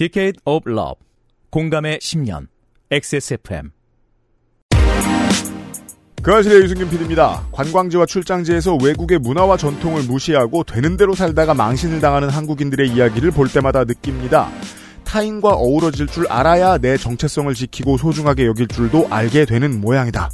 Decade of Love. 공감의 10년. XSFM. 그 아실의 유승균 PD입니다. 관광지와 출장지에서 외국의 문화와 전통을 무시하고 되는 대로 살다가 망신을 당하는 한국인들의 이야기를 볼 때마다 느낍니다. 타인과 어우러질 줄 알아야 내 정체성을 지키고 소중하게 여길 줄도 알게 되는 모양이다.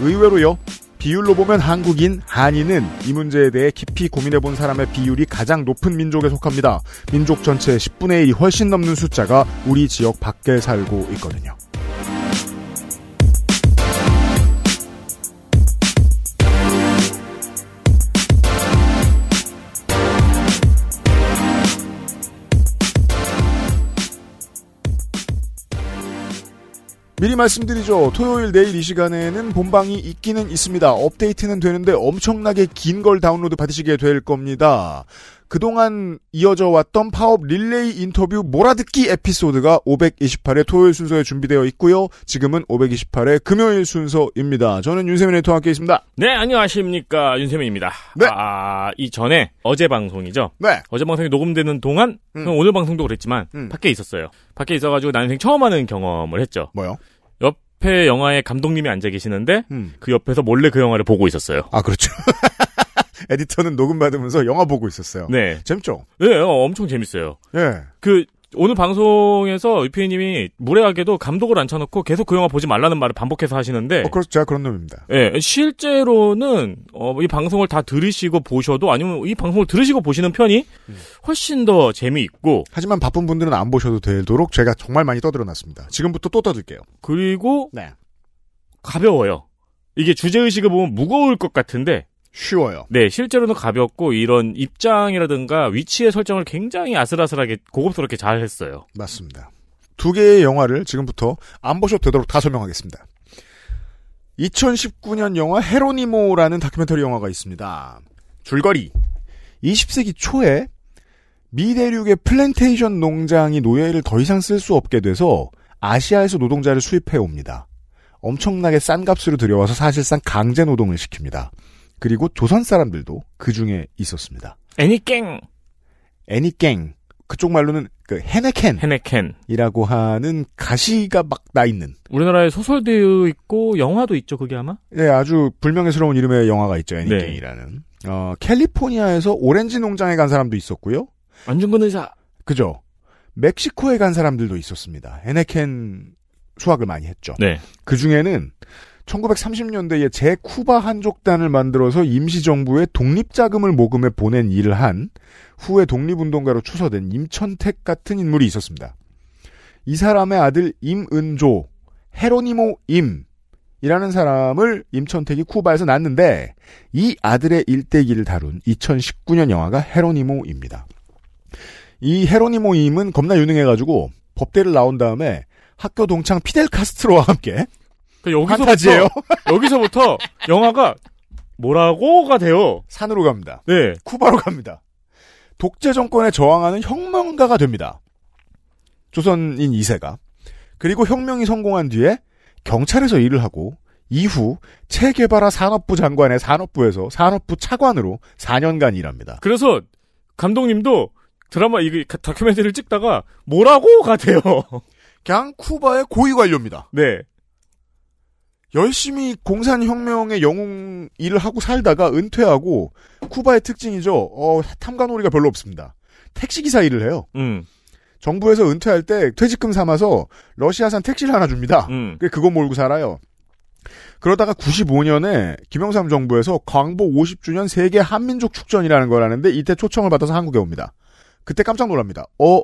의외로요. 비율로 보면 한국인, 한인은 이 문제에 대해 깊이 고민해본 사람의 비율이 가장 높은 민족에 속합니다. 민족 전체의 10분의 1이 훨씬 넘는 숫자가 우리 지역 밖에 살고 있거든요. 미리 말씀드리죠. 토요일 내일 이 시간에는 본방이 있기는 있습니다. 업데이트는 되는데 엄청나게 긴 걸 다운로드 받으시게 될 겁니다. 그동안 이어져 왔던 파업 릴레이 인터뷰 몰아듣기 에피소드가 528회 토요일 순서에 준비되어 있고요. 지금은 528회 금요일 순서입니다. 저는 윤세민 에디터와 함께 있습니다. 네, 안녕하십니까. 윤세민입니다. 네. 아, 이 전에 어제 방송이죠. 네. 어제 방송이 녹음되는 동안, 음. 오늘 방송도 그랬지만, 음. 밖에 있었어요. 밖에 있어가지고 난 인생 처음 하는 경험을 했죠. 뭐요? 옆에 영화의 감독님이 앉아 계시는데, 음. 그 옆에서 몰래 그 영화를 보고 있었어요. 아, 그렇죠. 에디터는 녹음 받으면서 영화 보고 있었어요. 네. 재밌죠? 네, 어, 엄청 재밌어요. 예. 그, 오늘 방송에서 유피님이 무례하게도 감독을 앉혀놓고 계속 그 영화 보지 말라는 말을 반복해서 하시는데, 어, 그렇죠. 제가 그런 놈입니다. 예, 실제로는 어, 이 방송을 다 들으시고 보셔도 아니면 이 방송을 들으시고 보시는 편이 훨씬 더 재미있고 하지만 바쁜 분들은 안 보셔도 되도록 제가 정말 많이 떠들어 놨습니다. 지금부터 또 떠들게요. 그리고 네. 가벼워요. 이게 주제 의식을 보면 무거울 것 같은데 쉬워요. 네, 실제로는 가볍고 이런 입장이라든가 위치의 설정을 굉장히 아슬아슬하게 고급스럽게 잘 했어요. 맞습니다. 두 개의 영화를 지금부터 안 보셔도 되도록 다 설명하겠습니다. 2019년 영화 헤로니모라는 다큐멘터리 영화가 있습니다. 줄거리. 20세기 초에 미 대륙의 플랜테이션 농장이 노예를 더 이상 쓸 수 없게 돼서 아시아에서 노동자를 수입해 옵니다. 엄청나게 싼 값으로 들여와서 사실상 강제 노동을 시킵니다. 그리고 조선 사람들도 그 중에 있었습니다. 애니깽 애니깽 그쪽 말로는 그 헤네켄 헤네켄 이라고 하는 가시가 막 나 있는 우리나라에 소설도 있고 영화도 있죠, 그게 아마? 예, 아주 불명예스러운 이름의 영화가 있죠. 애니깽이라는. 어, 캘리포니아에서 오렌지 농장에 간 사람도 있었고요. 안중근 의사. 그죠? 멕시코에 간 사람들도 있었습니다. 에네켄 수학을 많이 했죠. 네. 그 중에는 1930년대에 제쿠바 한족단을 만들어서 임시정부에 독립자금을 모금해 보낸 일을 한 후에 독립운동가로 추서된 임천택 같은 인물이 있었습니다. 이 사람의 아들 임은조, 헤로니모 임이라는 사람을 임천택이 쿠바에서 낳았는데 이 아들의 일대기를 다룬 2019년 영화가 헤로니모입니다. 이 헤로니모 임은 겁나 유능해가지고 법대를 나온 다음에 학교 동창 피델 카스트로와 함께 그러니까. 여기서부터 여기서부터 영화가 뭐라고가 돼요. 산으로 갑니다. 네. 쿠바로 갑니다. 독재 정권에 저항하는 혁명가가 됩니다. 조선인 2세가. 그리고 혁명이 성공한 뒤에 경찰에서 일을 하고 이후 체개발화 산업부 장관의 산업부에서 산업부 차관으로 4년간 일합니다. 그래서 감독님도 드라마 이게 다큐멘터리를 찍다가 뭐라고가 돼요. 그냥 쿠바의 고위 관료입니다. 네. 열심히 공산혁명의 영웅 일을 하고 살다가 은퇴하고 쿠바의 특징이죠. 어, 탐관오리가 별로 없습니다. 택시기사 일을 해요. 음. 정부에서 은퇴할 때 퇴직금 삼아서 러시아산 택시를 하나 줍니다. 음. 그 그거 몰고 살아요. 그러다가 95년에 김영삼 정부에서 광복 50주년 세계 한민족 축전이라는 걸 하는데 이때 초청을 받아서 한국에 옵니다. 그때 깜짝 놀랍니다. 어,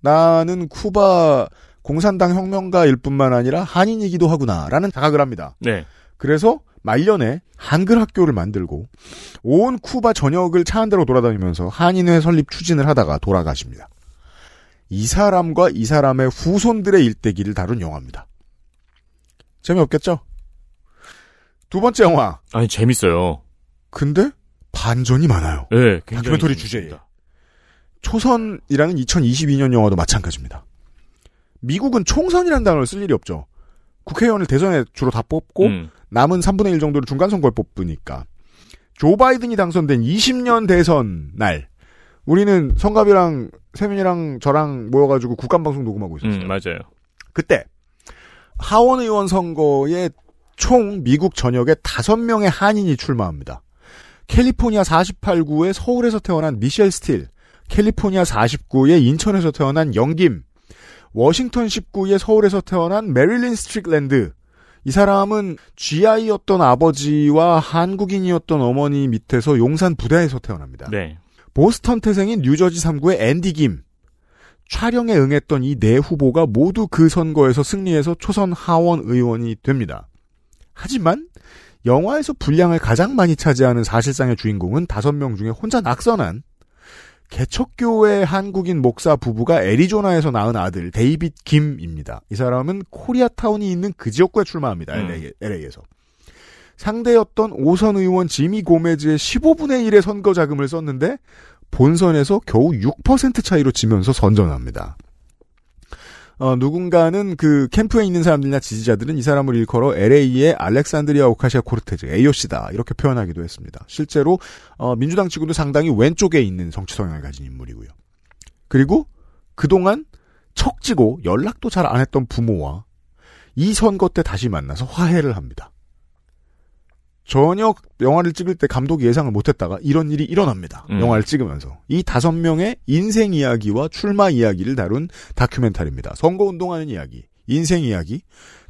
나는 쿠바 공산당 혁명가일 뿐만 아니라 한인이기도 하구나라는 자각을 합니다. 네. 그래서 말년에 한글 학교를 만들고 온 쿠바 전역을 차 한 대로 돌아다니면서 한인회 설립 추진을 하다가 돌아가십니다. 이 사람과 이 사람의 후손들의 일대기를 다룬 영화입니다. 재미없겠죠? 두 번째 영화. 아니 재밌어요. 근데 반전이 많아요. 네. 다큐멘터리 주제에. 초선이라는 2022년 영화도 마찬가지입니다. 미국은 총선이라는 단어를 쓸 일이 없죠. 국회의원을 대선에 주로 다 뽑고 음. 남은 3분의 1 정도를 중간 선거에 뽑으니까 조 바이든이 당선된 20년 대선 날 우리는 성갑이랑 세민이랑 저랑 모여가지고 국감방송 녹음하고 있었어요. 음, 맞아요. 그때 하원 의원 선거에 총 미국 전역에 다섯 명의 한인이 출마합니다. 캘리포니아 48구에 서울에서 태어난 미셸 스틸, 캘리포니아 49에 인천에서 태어난 영김, 워싱턴 19에 서울에서 태어난 메릴린 스트릭랜드. 이 사람은 GI였던 아버지와 한국인이었던 어머니 밑에서 용산 부대에서 태어납니다. 네. 보스턴 태생인 뉴저지 3구의 앤디 김. 촬영에 응했던 이 네 후보가 모두 그 선거에서 승리해서 초선 하원 의원이 됩니다. 하지만 영화에서 분량을 가장 많이 차지하는 사실상의 주인공은 다섯 명 중에 혼자 낙선한 개척교회 한국인 목사 부부가 애리조나에서 낳은 아들 데이빗 김입니다. 이 사람은 코리아타운이 있는 그 지역구에 출마합니다. 음. LA, LA에서. 상대였던 오선 의원 지미 고메즈의 15분의 1의 선거 자금을 썼는데 본선에서 겨우 6% 차이로 지면서 선전합니다. 어, 누군가는 그 캠프에 있는 사람들이나 지지자들은 이 사람을 일컬어 LA의 알렉산드리아 오카시아 코르테즈 AOC다 이렇게 표현하기도 했습니다. 실제로 어, 민주당 치고도 상당히 왼쪽에 있는 정치 성향을 가진 인물이고요. 그리고 그동안 척지고 연락도 잘 안 했던 부모와 이 선거 때 다시 만나서 화해를 합니다. 전혀 영화를 찍을 때 감독이 예상을 못했다가 이런 일이 일어납니다. 음. 영화를 찍으면서 이 다섯 명의 인생 이야기와 출마 이야기를 다룬 다큐멘터리입니다. 선거 운동하는 이야기, 인생 이야기,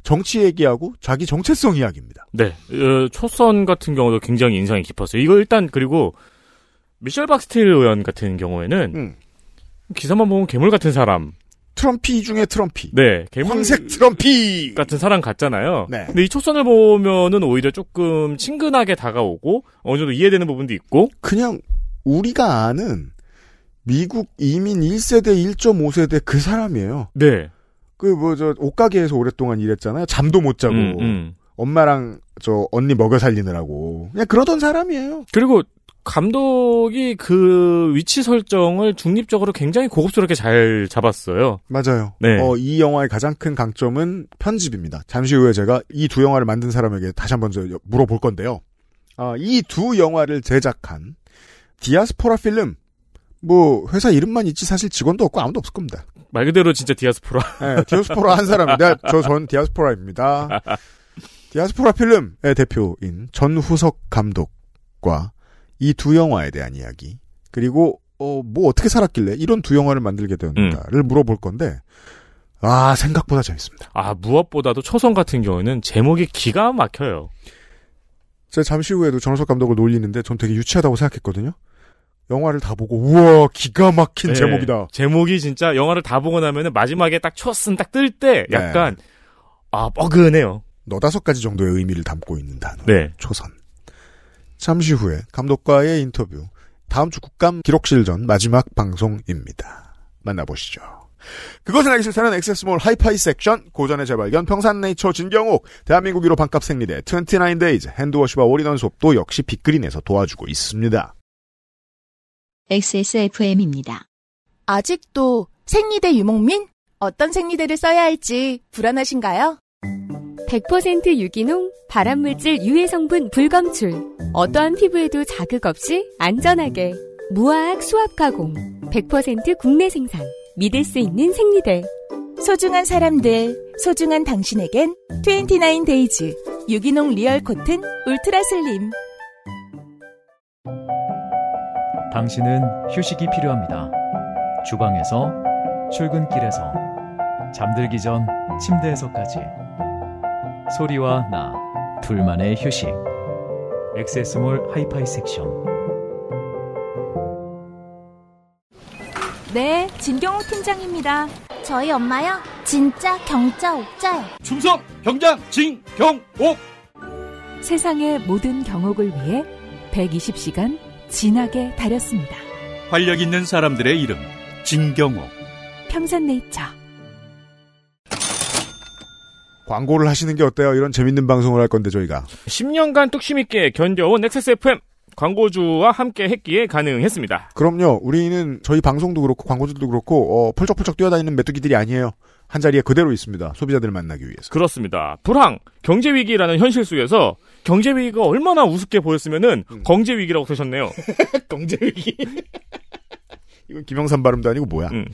정치 얘기하고 자기 정체성 이야기입니다. 네. 어, 초선 같은 경우도 굉장히 인상이 깊었어요. 이거 일단 그리고 미셸 박스틸 의원 같은 경우에는 음. 기사만 보면 괴물 같은 사람. 트럼피 중에 트럼피, 네. 괴물 황색 트럼피. 같은 사람 같잖아요. 네. 근데 이 초선을 보면은 오히려 조금 친근하게 다가오고 어느 정도 이해되는 부분도 있고 그냥 우리가 아는 미국 이민 1세대, 1.5세대 그 사람이에요. 네. 그 뭐 저 옷가게에서 오랫동안 일했잖아요. 잠도 못 자고 음, 음. 엄마랑 저 언니 먹여 살리느라고 그냥 그러던 사람이에요. 그리고 감독이 그 위치 설정을 중립적으로 굉장히 고급스럽게 잘 잡았어요. 맞아요. 네. 어, 이 영화의 가장 큰 강점은 편집입니다. 잠시 후에 제가 이 두 영화를 만든 사람에게 다시 한번 저 물어볼 건데요. 아, 이두 영화를 제작한 디아스포라 필름 뭐 회사 이름만 있지 사실 직원도 없고 아무도 없을 겁니다. 말 그대로 진짜 디아스포라. 네, 디아스포라 한 사람입니다. 저전 디아스포라입니다. 디아스포라 필름의 대표인 전후석 감독과 이 두 영화에 대한 이야기 그리고 어, 뭐 어떻게 살았길래 이런 두 영화를 만들게 되었는가를 물어볼 건데 아 생각보다 재밌습니다. 아, 무엇보다도 초선 같은 경우에는 제목이 기가 막혀요. 제가 잠시 후에도 전후석 감독을 놀리는데 전 되게 유치하다고 생각했거든요. 영화를 다 보고 우와 기가 막힌 네. 제목이다. 제목이 진짜 영화를 다 보고 나면은 마지막에 딱 초슨 딱 뜰때 네. 약간 아, 뻐근해요. 너다섯 가지 정도의 의미를 담고 있는 단어. 네. 초선. 잠시 후에 감독과의 인터뷰. 다음 주 국감 기록실 전 마지막 방송입니다. 만나보시죠. 그것은 알기 싫다는 액세스몰 하이파이 섹션, 고전의 재발견, 평산 네이처 진경옥, 대한민국 1호 반값 생리대, 29데이즈, hand wash와 all-in-one 수업도 역시 빅그린에서 도와주고 있습니다. XSFM입니다. 아직도 생리대 유목민? 어떤 생리대를 써야 할지 불안하신가요? 100% 유기농, 발암물질 유해 성분 불검출. 어떠한 피부에도 자극 없이 안전하게. 무화학 수압 가공. 100% 국내 생산. 믿을 수 있는 생리대. 소중한 사람들, 소중한 당신에겐 29 데이즈 유기농 real cotton ultra slim. 당신은 휴식이 필요합니다. 주방에서, 출근길에서, 잠들기 전 침대에서까지. 소리와 나, 둘만의 휴식. 엑세스몰 하이파이 섹션. 네, 진경호 팀장입니다. 저희 엄마요? 진짜 경자 옥자요. 충성 경장 진경옥 세상의 모든 경옥을 위해 120시간 진하게 다렸습니다. 활력 있는 사람들의 이름 진경옥 평산네이처. 광고를 하시는 게 어때요? 이런 재밌는 방송을 할 건데 저희가. 10년간 뚝심 있게 견뎌온 XSFM 광고주와 함께 했기에 가능했습니다. 그럼요. 우리는 저희 방송도 그렇고 광고주도 그렇고 어, 펄쩍펄쩍 뛰어다니는 메뚜기들이 아니에요. 한 자리에 그대로 있습니다. 소비자들을 만나기 위해서. 그렇습니다. 불황, 경제 위기라는 현실 속에서 경제 위기가 얼마나 우습게 보였으면은 음. 경제 위기라고 쓰셨네요. 경제 위기. 이건 김영삼 발음도 아니고 뭐야? 음.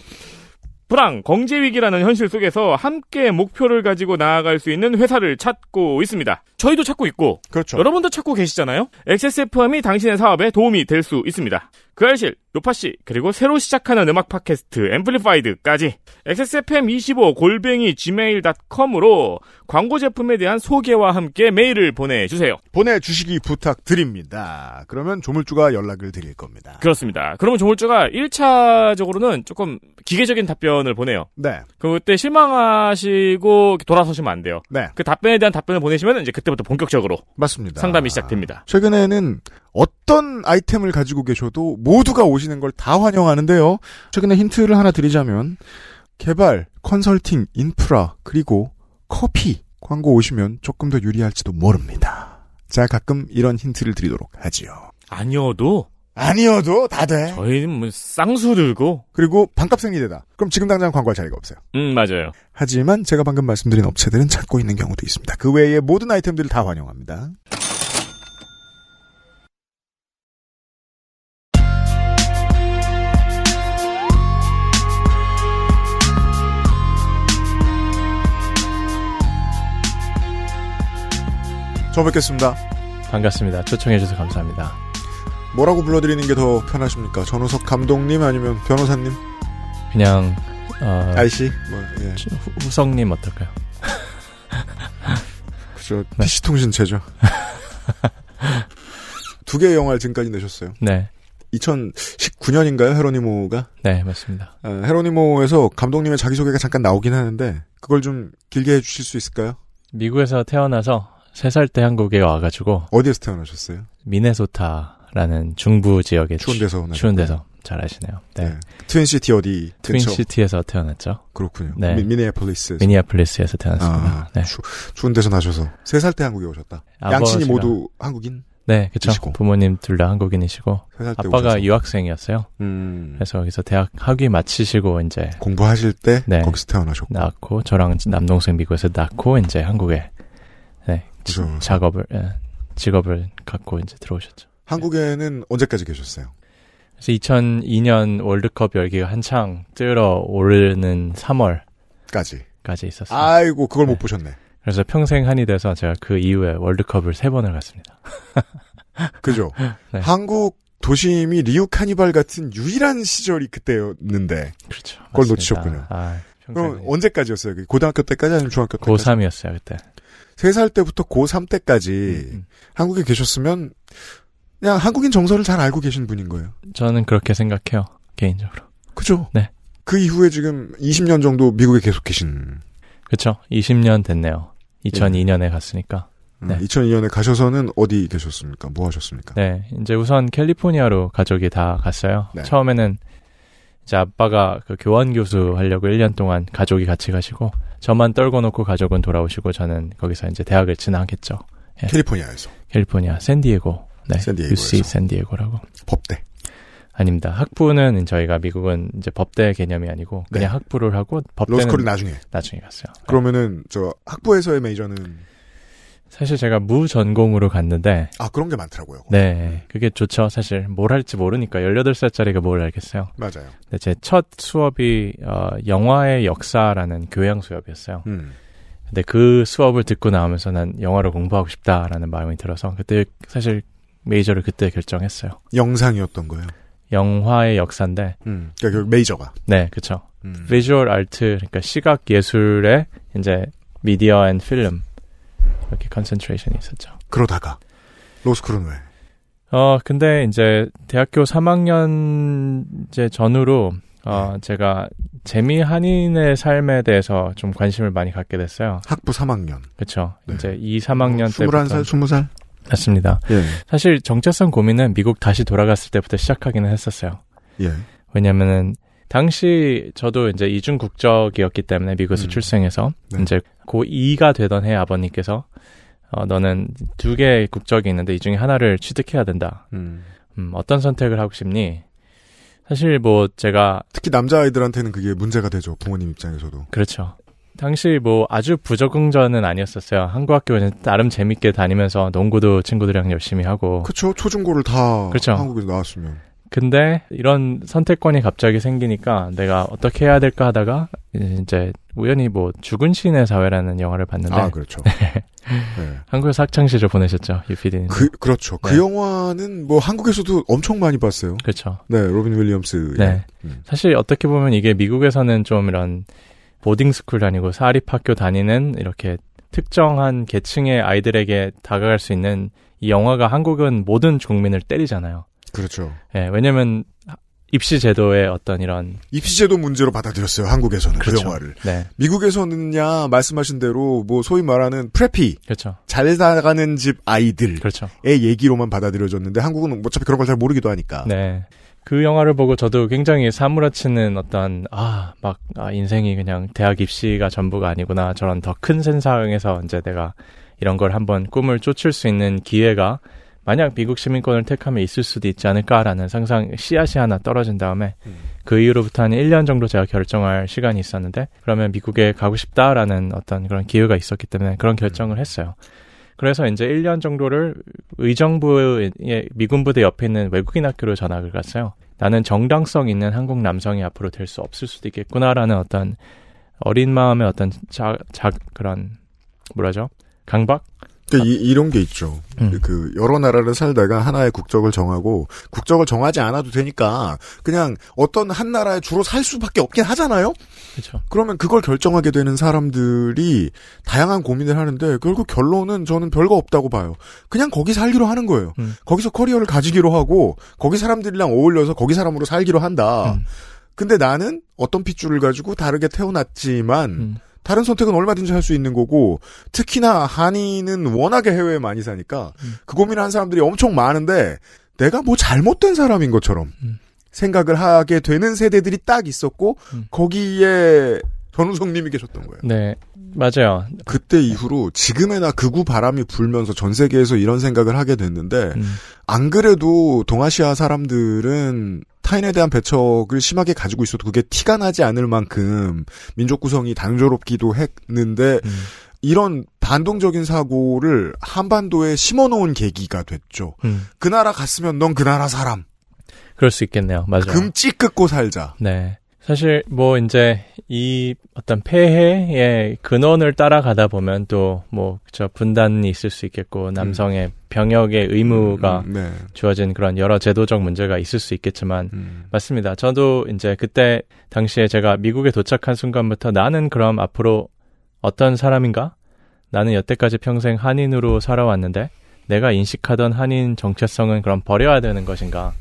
불황, 경제 위기라는 현실 속에서 함께 목표를 가지고 나아갈 수 있는 회사를 찾고 있습니다. 저희도 찾고 있고 그렇죠. 여러분도 찾고 계시잖아요. XSFM이 당신의 사업에 도움이 될 수 있습니다. 그 알실, 요파씨, 그리고 새로 시작하는 음악 팟캐스트 앰플리파이드까지 XSFM25 골뱅이 gmail.com으로 광고 제품에 대한 소개와 함께 메일을 보내주세요. 보내주시기 부탁드립니다. 그러면 조물주가 연락을 드릴 겁니다. 그렇습니다. 그러면 조물주가 1차적으로는 조금 기계적인 답변을 보내요. 네. 그때 실망하시고 돌아서시면 안 돼요. 네. 그 답변에 대한 답변을 보내시면 이제 그때부터 본격적으로 맞습니다. 상담이 시작됩니다. 최근에는 어떤 아이템을 가지고 계셔도 모두가 오시는 걸 다 환영하는데요. 최근에 힌트를 하나 드리자면 개발, 컨설팅, 인프라, 그리고 커피 광고 오시면 조금 더 유리할지도 모릅니다. 제가 가끔 이런 힌트를 드리도록 하지요. 아니어도 아니어도 다 돼. 저희는 뭐 쌍수 들고 그리고 반값 생리대다. 그럼 지금 당장 광고할 자리가 없어요. 음 맞아요. 하지만 제가 방금 말씀드린 업체들은 찾고 있는 경우도 있습니다. 그 외에 모든 아이템들을 다 환영합니다. 저 뵙겠습니다. 반갑습니다. 초청해주셔서 감사합니다. 뭐라고 불러드리는 게 더 편하십니까? 전우석 감독님 아니면 변호사님? 그냥 어, 아이씨? 뭐, 예. 후- 후성님 어떨까요? 그죠. PC통신체죠. 두 개의 영화를 지금까지 내셨어요. 네, 2019년인가요? 헤로니모가? 네 맞습니다. 아, 헤로니모에서 감독님의 자기소개가 잠깐 나오긴 하는데 그걸 좀 길게 해주실 수 있을까요? 미국에서 태어나서 3살 때 한국에 와가지고 어디에서 태어나셨어요? 미네소타라는 중부 지역의 추운 데서. 추운 데서 잘 아시네요. 네. 네. 트윈시티 어디? 트윈시티에서 태어났죠. 그렇군요. 네. 미, 미네아폴리스. 미니아폴리스에서 태어났습니다. 아, 네. 추, 추운 데서 나셔서 세 살 때 한국에 오셨다. 양친이 모두 한국인? 네. 이시고. 부모님 둘 다 한국인이시고 세살때 아빠가 오셔서. 유학생이었어요. 음, 그래서 거기서 대학 학위 마치시고 이제 공부하실 때 네. 거기서 태어나셨고. 낳고 저랑 남동생 미국에서 낳고 이제 한국에 네, 지- 그죠. 작업을 예, 직업을 갖고 이제 들어오셨죠. 한국에는 언제까지 계셨어요? 그래서 2002년 월드컵 열기가 한창 뜨러 오르는 3월까지 까지. 있었어요. 아이고 그걸 네. 못 보셨네. 그래서 평생 한이 돼서 제가 그 이후에 월드컵을 세 번을 갔습니다. 그죠? 네. 한국 도심이 리우 카니발 같은 유일한 시절이 그때였는데 그렇죠. 그걸 맞습니다. 놓치셨군요. 아, 그럼 언제까지였어요? 고등학교 때까지 아니면 중학교 때까지? 고3이었어요 그때. 3살 때부터 고3 때까지 음. 한국에 계셨으면 그냥 한국인 정서를 잘 알고 계신 분인 거예요. 저는 그렇게 생각해요 개인적으로. 그죠? 네. 그 이후에 지금 20년 정도 미국에 계속 계신 그렇죠. 20년 됐네요. 2002년에 갔으니까. 네. 2002년에 가셔서는 어디 계셨습니까? 뭐 하셨습니까? 네, 이제 우선 캘리포니아로 가족이 다 갔어요. 네. 처음에는 이제 아빠가 그 교환 교수 하려고 1년 동안 가족이 같이 가시고 저만 떨궈 놓고 가족은 돌아오시고 저는 거기서 이제 대학을 진학했죠. 예. 캘리포니아에서 캘리포니아 샌디에고. 네. 샌디에고에서. UC 샌디에고라고. 법대. 아닙니다. 학부는 저희가 미국은 이제 법대 개념이 아니고 그냥 네. 학부를 하고 법대는 로스쿨은 나중에. 나중에 갔어요. 네. 그러면은 저 학부에서의 메이저는 사실 제가 무전공으로 갔는데 아 그런 게 많더라고요. 네, 그게 좋죠. 사실 뭘 할지 모르니까 18살짜리가 뭘 알겠어요. 맞아요. 근데 제 첫 수업이 어, 영화의 역사라는 교양 수업이었어요. 음. 근데 그 수업을 듣고 나오면서 난 영화를 공부하고 싶다라는 마음이 들어서 그때 사실 major를 그때 결정했어요. 영상이었던 거예요. 영화의 역사인데, 음. 그러니까 그 major가. 네, 그쵸. 음. visual art, 그러니까 시각 예술의 이제 media and film 이렇게 concentration이 있었죠. 그러다가 로스쿨은 왜? 어, 근데 이제 대학교 3학년 이제 전후로 어, 네. 제가 재미 한인의 삶에 대해서 좀 관심을 많이 갖게 됐어요. 학부 3학년. 그쵸. 네. 이제 2, 3학년 때부터. 21살, 20살? 맞습니다. 예. 사실 정체성 고민은 미국 다시 돌아갔을 때부터 시작하기는 했었어요. 예. 왜냐면은 당시 저도 이제 이중 국적이었기 때문에 미국에서 음. 출생해서 네. 이제 고2가 되던 해 아버님께서 어, 너는 두 개의 국적이 있는데 이 중에 하나를 취득해야 된다. 음. 음, 어떤 선택을 하고 싶니? 사실 뭐 제가 특히 남자아이들한테는 그게 문제가 되죠. 부모님 입장에서도. 그렇죠. 당시 뭐 아주 부적응자는 아니었었어요. 한국 학교는 나름 재밌게 다니면서 농구도 친구들이랑 열심히 하고 그쵸. 초중고를 다 그렇죠. 한국에서 나왔으면. 근데 이런 선택권이 갑자기 생기니까 내가 어떻게 해야 될까 하다가 이제 우연히 뭐 죽은 시인의 사회라는 영화를 봤는데 아, 그렇죠. 네. 한국에서 학창 시절 보내셨죠, 유피디님. 그, 그렇죠. 그 네. 영화는 뭐 한국에서도 엄청 많이 봤어요. 그렇죠. 네, 로빈 윌리엄스. 네. 음. 사실 어떻게 보면 이게 미국에서는 좀 이런 boarding school 다니고 사립학교 다니는 이렇게 특정한 계층의 아이들에게 다가갈 수 있는 이 영화가 한국은 모든 국민을 때리잖아요. 그렇죠. 예, 왜냐면 입시 제도의 어떤 이런 입시 제도 문제로 받아들였어요. 한국에서는 그 그렇죠. 영화를. 네, 미국에서는야 말씀하신 대로 뭐 소위 말하는 preppy 그렇죠, 잘 나가는 집 아이들의 그렇죠. 얘기로만 받아들여졌는데 한국은 어차피 그런 걸 잘 모르기도 하니까. 네. 그 영화를 보고 저도 굉장히 사무라치는 어떤, 아, 막, 아, 인생이 그냥 대학 입시가 전부가 아니구나. 저런 더큰 세상에서 이제 내가 이런 걸 한번 꿈을 쫓을 수 있는 기회가 만약 미국 시민권을 택하면 있을 수도 있지 않을까라는 상상, 씨앗이 하나 떨어진 다음에 그 이후로부터 한 1년 정도 제가 결정할 시간이 있었는데 그러면 미국에 가고 싶다라는 어떤 그런 기회가 있었기 때문에 그런 결정을 했어요. 그래서 이제 1년 정도를 의정부의 미군 부대 옆에 있는 외국인 학교로 전학을 갔어요. 나는 정당성 있는 한국 남성이 앞으로 될 수 없을 수도 있겠구나라는 어떤 어린 마음의 어떤 자, 자 그런 뭐라죠? 강박? 그러니까 이, 런 게 있죠. 음. 그 여러 나라를 살다가 하나의 국적을 정하고 국적을 정하지 않아도 되니까 그냥 어떤 한 나라에 주로 살 수밖에 없긴 하잖아요. 그렇죠. 그러면 그걸 결정하게 되는 사람들이 다양한 고민을 하는데 결국 결론은 저는 별거 없다고 봐요. 그냥 거기 살기로 하는 거예요. 음. 거기서 커리어를 가지기로 하고 거기 사람들이랑 어울려서 거기 사람으로 살기로 한다. 음. 근데 나는 어떤 핏줄을 가지고 다르게 태어났지만 음. 다른 선택은 얼마든지 할 수 있는 거고 특히나 한인은 워낙에 해외에 많이 사니까 음. 그 고민을 하는 사람들이 엄청 많은데 내가 뭐 잘못된 사람인 것처럼 음. 생각을 하게 되는 세대들이 딱 있었고 음. 거기에 전우성님이 계셨던 거예요. 네. 맞아요. 그때 이후로 지금에나 극우 바람이 불면서 전 세계에서 이런 생각을 하게 됐는데 음. 안 그래도 동아시아 사람들은 타인에 대한 배척을 심하게 가지고 있어도 그게 티가 나지 않을 만큼 민족 구성이 단조롭기도 했는데 음. 이런 반동적인 사고를 한반도에 심어놓은 계기가 됐죠. 음. 그 나라 갔으면 넌 그 나라 사람. 그럴 수 있겠네요. 맞아요. 금찌 끄고 살자. 네. 사실 뭐 이제 이 어떤 폐해의 근원을 따라가다 보면 또뭐 그쵸 분단이 있을 수 있겠고 남성의 병역의 의무가 음, 네. 주어진 그런 여러 제도적 문제가 있을 수 있겠지만 음. 맞습니다. 저도 이제 그때 당시에 제가 미국에 도착한 순간부터 나는 그럼 앞으로 어떤 사람인가? 나는 여태까지 평생 한인으로 살아왔는데 내가 인식하던 한인 정체성은 그럼 버려야 되는 것인가?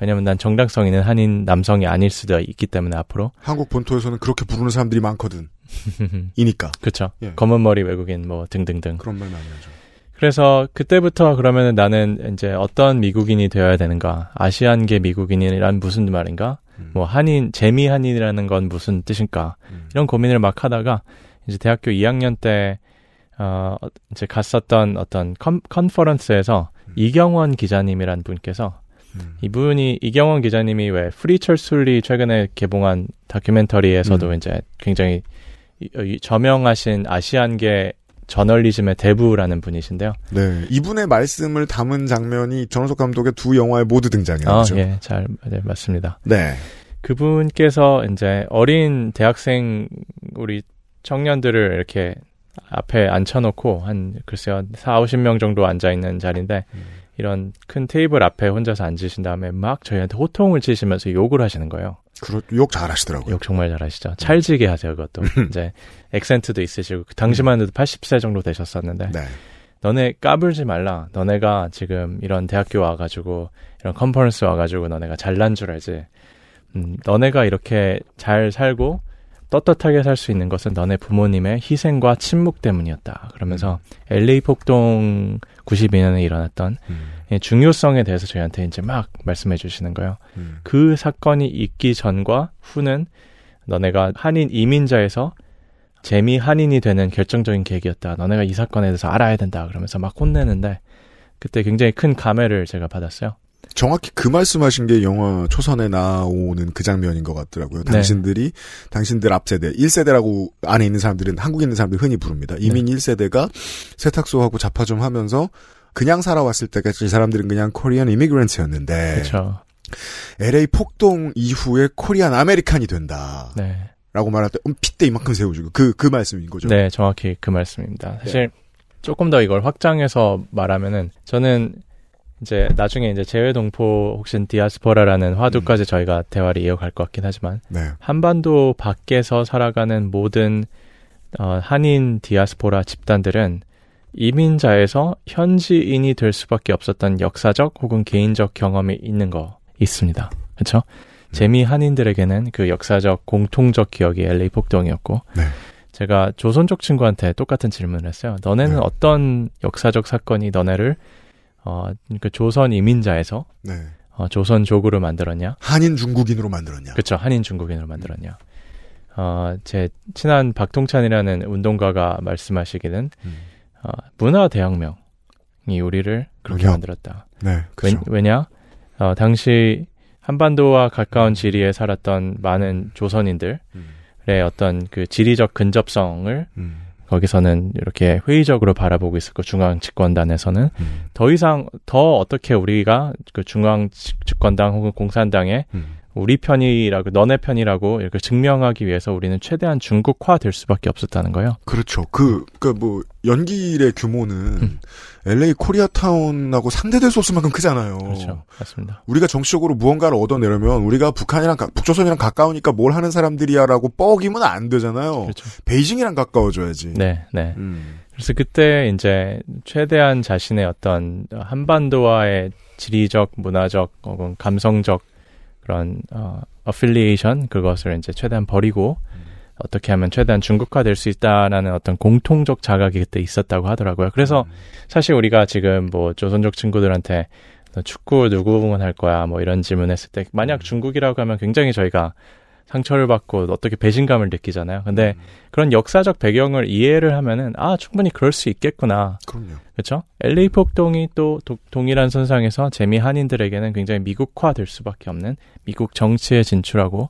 왜냐면 난 정당성 있는 한인 남성이 아닐 수도 있기 때문에 앞으로. 한국 본토에서는 그렇게 부르는 사람들이 많거든. 이니까. 그쵸. 예. 검은 머리 외국인 뭐 등등등. 그런 말 많이 하죠. 그래서 그때부터 그러면은 나는 이제 어떤 미국인이 되어야 되는가? 아시안계 미국인이란 무슨 말인가? 음. 뭐 한인 재미 한인이라는 건 무슨 뜻일까? 음. 이런 고민을 막 하다가 이제 대학교 2학년 때 어, 이제 갔었던 어떤 con, conference에서 이경원 기자님이란 분께서 음. 이분이 이경원 기자님이 왜 Free Chol Soo Lee 최근에 개봉한 다큐멘터리에서도 음. 이제 굉장히 이- 이 저명하신 아시안계 저널리즘의 대부라는 분이신데요. 네. 이분의 말씀을 담은 장면이 전후석 감독의 두 영화에 모두 등장해요. 아, 그죠? 예, 잘 네, 맞습니다. 네. 그분께서 이제 어린 대학생 우리 청년들을 이렇게 앞에 앉혀놓고 한 글쎄요 4, 50명 정도 앉아 있는 자리인데 이런 큰 테이블 앞에 혼자서 앉으신 다음에 막 저희한테 호통을 치시면서 욕을 하시는 거예요. 그렇, 욕 잘하시더라고요. 욕 정말 잘하시죠. 찰지게 하세요 그것도. 이제 액센트도 있으시고 그 당시만 해도 80세 정도 되셨었는데 네. 너네 까불지 말라. 너네가 지금 이런 대학교 와가지고 이런 컨퍼런스 와가지고 너네가 잘난 줄 알지. 음, 너네가 이렇게 잘 살고 떳떳하게 살 수 있는 것은 너네 부모님의 희생과 침묵 때문이었다. 그러면서 LA 폭동 92년에 일어났던 음. 이 중요성에 대해서 저희한테 이제 막 말씀해 주시는 거예요. 음. 그 사건이 있기 전과 후는 너네가 한인 이민자에서 재미 한인이 되는 결정적인 계기였다. 너네가 이 사건에 대해서 알아야 된다. 그러면서 막 혼내는데 그때 굉장히 큰 감회를 제가 받았어요. 정확히 그 말씀하신 게 영화 초선에 나오는 그 장면인 것 같더라고요. 네. 당신들이 당신들 앞세대 1세대라고 안에 있는 사람들은 한국에 있는 사람들 흔히 부릅니다. 이민 네. 1세대가 세탁소하고 잡화 좀 하면서 그냥 살아왔을 때까지 이 사람들은 그냥 Korean immigrant였는데 그렇죠. LA 폭동 이후에 Korean American이 된다. 네. 라고 말할 때, 음, 핏대 이만큼 세우시고, 그, 그 말씀인 거죠. 네, 정확히 그 말씀입니다. 사실 조금 더 이걸 확장해서 말하면은 저는 이제 나중에 이제 재외동포 혹은 디아스포라라는 화두까지 저희가 대화를 이어갈 것 같긴 하지만 네. 한반도 밖에서 살아가는 모든 어, 한인 디아스포라 집단들은 이민자에서 현지인이 될 수밖에 없었던 역사적 혹은 개인적 경험이 있는 거 있습니다. 그렇죠? 재미 한인들에게는 그 역사적 공통적 기억이 LA 폭동이었고 네. 제가 조선족 친구한테 똑같은 질문을 했어요. 너네는 네. 어떤 역사적 사건이 너네를 어, 그 조선 이민자에서 네. 어, 조선족으로 만들었냐? 한인 중국인으로 만들었냐. 그렇죠. 한인 중국인으로 만들었냐. 어, 제 친한 박동찬이라는 운동가가 말씀하시기는 음. 어, 문화 대혁명이 우리를 그렇게 그럼요. 만들었다. 네. 그죠. 왜, 냐 어, 당시 한반도와 가까운 지리에 살았던 많은 조선인들의 음. 어떤 그 지리적 근접성을 음. 거기서는 이렇게 회의적으로 바라보고 있었고 중앙 집권단에서는 음. 더 이상 더 어떻게 우리가 그 중앙 집- 집권당 혹은 공산당에 음. 우리 편이라고 너네 편이라고 이렇게 증명하기 위해서 우리는 최대한 중국화 될 수밖에 없었다는 거예요. 그렇죠. 그, 그, 뭐, 연길의 규모는 음. LA 코리아타운하고 상대될 수 없을 만큼 크잖아요. 그렇죠. 맞습니다. 우리가 정치적으로 무언가를 얻어내려면 우리가 북한이랑, 가- 북조선이랑 가까우니까 뭘 하는 사람들이야라고 뻐기면 안 되잖아요. 그렇죠. 베이징이랑 가까워져야지. 네, 네. 음. 그래서 그때 이제 최대한 자신의 어떤 한반도와의 지리적, 문화적, 혹은 감성적 그런 어 어필리에이션 그것을 이제 최대한 버리고 어떻게 하면 최대한 중국화 될 수 있다라는 어떤 공통적 자각이 그때 있었다고 하더라고요. 그래서 사실 우리가 지금 뭐 조선족 친구들한테 너 축구 누구 응원할 거야 뭐 이런 질문했을 때 만약 중국이라고 하면 굉장히 저희가 상처를 받고 어떻게 배신감을 느끼잖아요. 근데 그런 역사적 배경을 이해를 하면은 아 충분히 그럴 수 있겠구나. 그럼요. 그렇죠? LA 폭동이 또 도- 동일한 선상에서 재미 한인들에게는 굉장히 미국화 될 수밖에 없는 미국 정치에 진출하고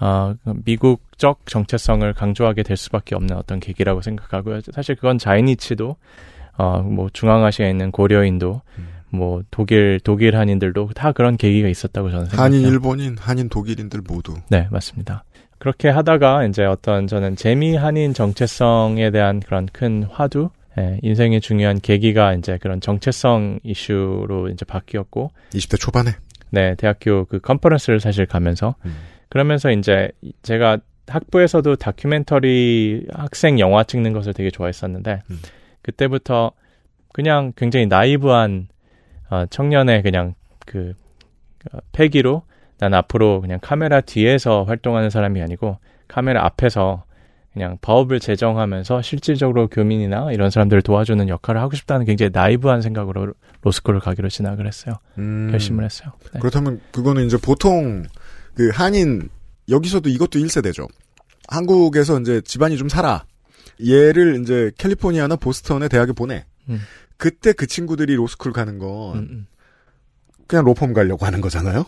어, 그 미국적 정체성을 강조하게 될 수밖에 없는 어떤 계기라고 생각하고요. 사실 그건 자이니치도 어, 뭐 중앙아시아에 있는 고려인도 뭐 독일 독일 한인들도 다 그런 계기가 있었다고 저는 생각해요. 한인 일본인, 한인 독일인들 모두. 네, 맞습니다. 그렇게 하다가 이제 어떤 저는 재미 한인 정체성에 대한 그런 큰 화두, 예, 인생의 중요한 계기가 이제 그런 정체성 이슈로 이제 바뀌었고, 20대 초반에. 네, 대학교 그 컨퍼런스를 사실 가면서 음. 그러면서 이제 제가 학부에서도 다큐멘터리 학생 영화 찍는 것을 되게 좋아했었는데 음. 그때부터 그냥 굉장히 나이브한 어, 청년의 그냥 그 어, 패기로 난 앞으로 그냥 카메라 뒤에서 활동하는 사람이 아니고 카메라 앞에서 그냥 법을 제정하면서 실질적으로 교민이나 이런 사람들을 도와주는 역할을 하고 싶다는 굉장히 나이브한 생각으로 로스쿨을 가기로 진학을 했어요. 음. 결심을 했어요. 네. 그렇다면 그거는 이제 보통 그 한인 여기서도 이것도 1세대죠. 한국에서 이제 집안이 좀 살아. 얘를 이제 캘리포니아나 보스턴에 대학에 보내. 음. 그때 그 친구들이 로스쿨 가는 건 음, 음. 그냥 로펌 가려고 하는 거잖아요.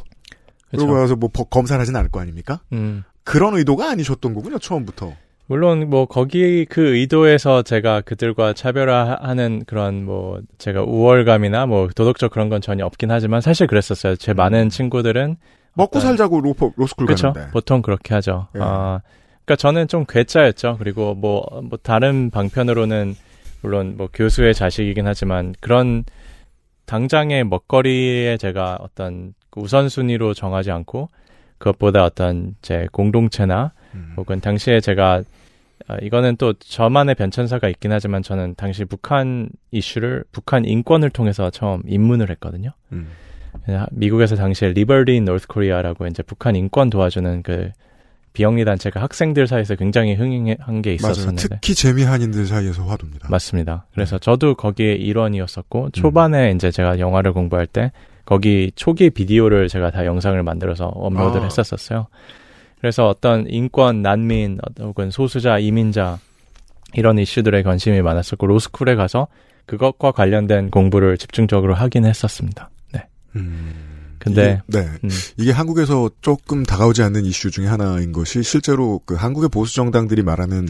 그러고 그렇죠. 나서 뭐 법- 검사를 하진 않을 거 아닙니까? 음. 그런 의도가 아니셨던 거군요, 처음부터. 물론 뭐 거기 그 의도에서 제가 그들과 차별화하는 그런 뭐 제가 우월감이나 뭐 도덕적 그런 건 전혀 없긴 하지만 사실 그랬었어요. 제 많은 친구들은 먹고 어떤- 살자고 로퍼, 로스쿨 그렇죠. 가는데. 보통 그렇게 하죠. 예. 아, 그러니까 저는 좀 괴짜였죠. 그리고 뭐, 뭐 다른 방편으로는 물론 뭐 교수의 자식이긴 하지만 그런 당장의 먹거리에 제가 어떤 그 우선순위로 정하지 않고 그것보다 어떤 제 공동체나 음. 혹은 당시에 제가 아, 이거는 또 저만의 변천사가 있긴 하지만 저는 당시 북한 이슈를 북한 인권을 통해서 처음 입문을 했거든요. 음. 그냥 미국에서 당시에 Liberty in North Korea라고 이제 북한 인권 도와주는 그 비영리 단체가 학생들 사이에서 굉장히 흥행한 게 맞아요. 있었었는데 특히 재미 한인들 사이에서 화두입니다. 맞습니다. 그래서 네. 저도 거기에 일원이었었고 음. 초반에 이제 제가 영화를 공부할 때 거기 초기 비디오를 제가 다 영상을 만들어서 업로드를 아. 했었었어요. 그래서 어떤 인권, 난민 혹은 소수자, 이민자 이런 이슈들에 관심이 많았었고 로스쿨에 가서 그것과 관련된 공부를 집중적으로 하긴 했었습니다. 음. 근데 이게, 네. 음, 이게 한국에서 조금 다가오지 않는 이슈 중에 하나인 것이 실제로 그 한국의 보수 정당들이 말하는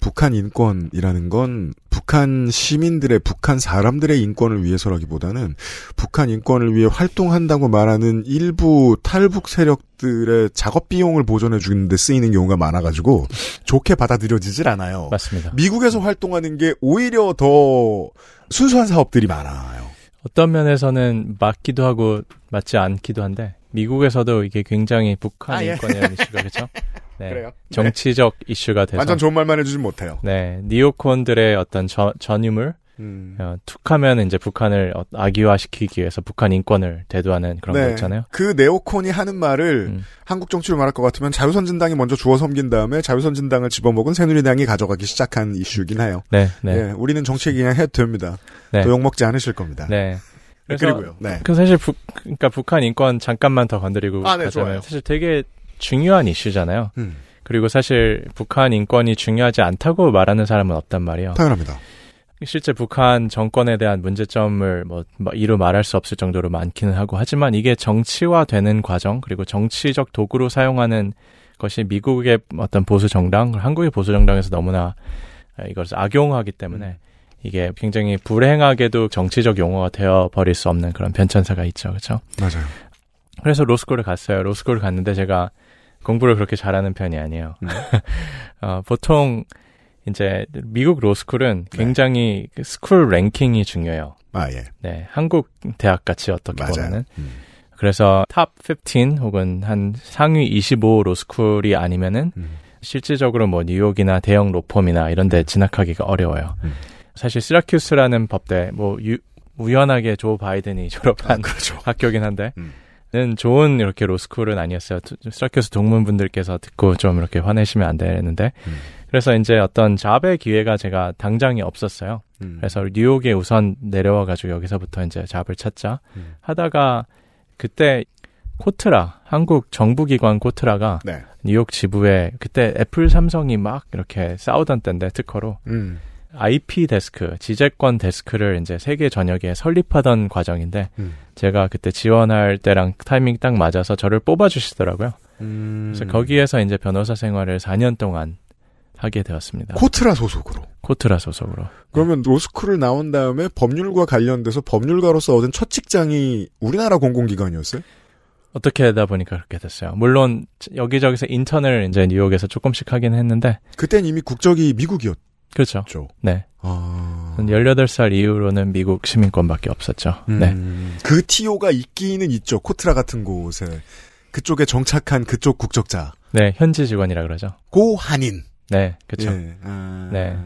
북한 인권이라는 건 북한 시민들의 북한 사람들의 인권을 위해서라기보다는 북한 인권을 위해 활동한다고 말하는 일부 탈북 세력들의 작업 비용을 보존해 주는데 쓰이는 경우가 많아가지고 좋게 받아들여지질 않아요. 맞습니다. 미국에서 활동하는 게 오히려 더 순수한 사업들이 많아요. 어떤 면에서는 맞기도 하고 맞지 않기도 한데 미국에서도 이게 굉장히 북한 아, 예. 인권이라는 이슈가 그렇죠. 네. 그래요? 정치적 이슈가 돼서 완전 좋은 말만 해주진 못해요. 네 니오콘들의 어떤 저, 전유물 음. 어, 툭하면 이제 북한을 어, 악의화시키기 위해서 북한 인권을 대두하는 그런 거 있잖아요. 그 네오콘이 하는 말을 음. 한국 정치로 말할 것 같으면 자유선진당이 먼저 주워 섬긴 다음에 자유선진당을 집어먹은 새누리당이 가져가기 시작한 이슈이긴 해요. 네, 네, 예, 우리는 정치 그냥 해도 됩니다. 네. 또 욕먹지 않으실 겁니다. 네. 그래서 그리고요. 네. 그 사실 북 그러니까 북한 인권 잠깐만 더 건드리고 아, 네, 가자면. 사실 되게 중요한 이슈잖아요. 음, 그리고 사실 북한 인권이 중요하지 않다고 말하는 사람은 없단 말이에요. 당연합니다. 실제 북한 정권에 대한 문제점을 뭐, 뭐 이루 말할 수 없을 정도로 많기는 하고 하지만 이게 정치화되는 과정 그리고 정치적 도구로 사용하는 것이 미국의 어떤 보수 정당, 한국의 보수 정당에서 너무나 이것을 악용하기 때문에 이게 굉장히 불행하게도 정치적 용어가 되어 버릴 수 없는 그런 변천사가 있죠, 그렇죠? 맞아요. 그래서 로스쿨을 갔어요. 로스쿨을 갔는데 제가 공부를 그렇게 잘하는 편이 아니에요. 음. 어, 보통 이제 미국 로스쿨은 네. 굉장히 그 school ranking이 중요해요. 아, 예. 네, 한국 대학 같이 어떻게 맞아요. 보면은 음. 그래서 top 15 혹은 한 상위 25 로스쿨이 아니면은 음. 실질적으로 뭐 뉴욕이나 대형 로펌이나 이런 데 진학하기가 어려워요. 음. 사실 시라큐스라는 법대 뭐 유- 우연하게 조 바이든이 졸업한 그렇죠. 학교긴 한데 음. 는 좋은 이렇게 로스쿨은 아니었어요. 두- 시라큐스 동문분들께서 듣고 좀 이렇게 화내시면 안 되는데 음. 그래서 이제 어떤 job의 기회가 제가 당장이 없었어요. 음. 그래서 뉴욕에 우선 내려와 가지고 여기서부터 이제 job을 찾자 음. 하다가 그때 코트라 한국 정부기관 코트라가 네. 뉴욕 지부에 그때 애플 삼성이 막 이렇게 싸우던 때인데 특허로 음. IP 데스크 지재권 데스크를 이제 세계 전역에 설립하던 과정인데 음. 제가 그때 지원할 때랑 타이밍 딱 맞아서 저를 뽑아주시더라고요. 음. 그래서 거기에서 이제 변호사 생활을 4년 동안 하게 되었습니다. 코트라 소속으로. 코트라 소속으로. 그러면 로스쿨을 나온 다음에 법률과 관련돼서 법률가로서 얻은 첫 직장이 우리나라 공공기관이었어요? 어떻게 하다 보니까 그렇게 됐어요. 물론 여기저기서 인턴을 이제 뉴욕에서 조금씩 하긴 했는데 그땐 이미 국적이 미국이었죠. 그렇죠. 네. 아. 18살 이후로는 미국 시민권밖에 없었죠. 네. 음. 그 TO가 있기는 있죠. 코트라 같은 곳에. 그쪽에 정착한 그쪽 국적자. 네, 현지 직원이라 그러죠. 고 한인. 네, 그렇죠. 예. 아. 네.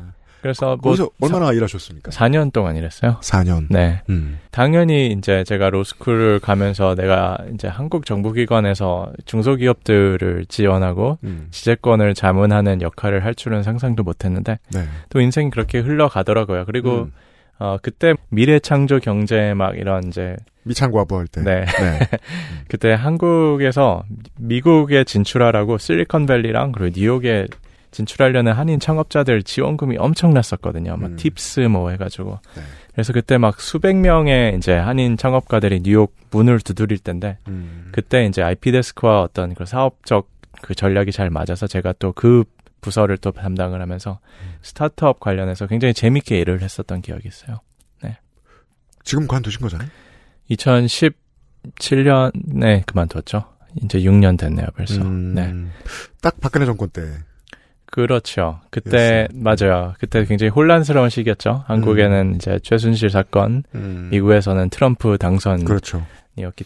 그래서 뭐 거기서 얼마나 일하셨습니까? 4년 동안 일했어요. 4년. 네. 음. 당연히 이제 제가 로스쿨을 가면서 내가 이제 한국 정부 기관에서 중소기업들을 지원하고 음. 지재권을 자문하는 역할을 할 줄은 상상도 못 했는데 네. 또 인생이 그렇게 흘러가더라고요. 그리고 음. 어 그때 미래 창조 경제 막 이런 이제 미창과부 할 때. 네 네. 그때 한국에서 미국에 진출하라고 실리콘밸리랑 그리고 뉴욕에 진출하려는 한인 창업자들 지원금이 엄청났었거든요. 막 음. 팁스 뭐 해가지고. 네. 그래서 그때 막 수백 명의 이제 한인 창업가들이 뉴욕 문을 두드릴 텐데 음. 그때 이제 IP 데스크와 어떤 그 사업적 그 전략이 잘 맞아서 제가 또그 부서를 또 담당을 하면서 음. 스타트업 관련해서 굉장히 재밌게 일을 했었던 기억이 있어요. 지금 관두신 거잖아요. 2017년에 그만뒀죠. 이제 6년 됐네요, 벌써. 음. 네. 딱 박근혜 정권 때. 그렇죠. 그때 맞아요. 그때 굉장히 혼란스러운 시기였죠. 한국에는 이제 최순실 사건, 음. 미국에서는 트럼프 당선이었기 그렇죠.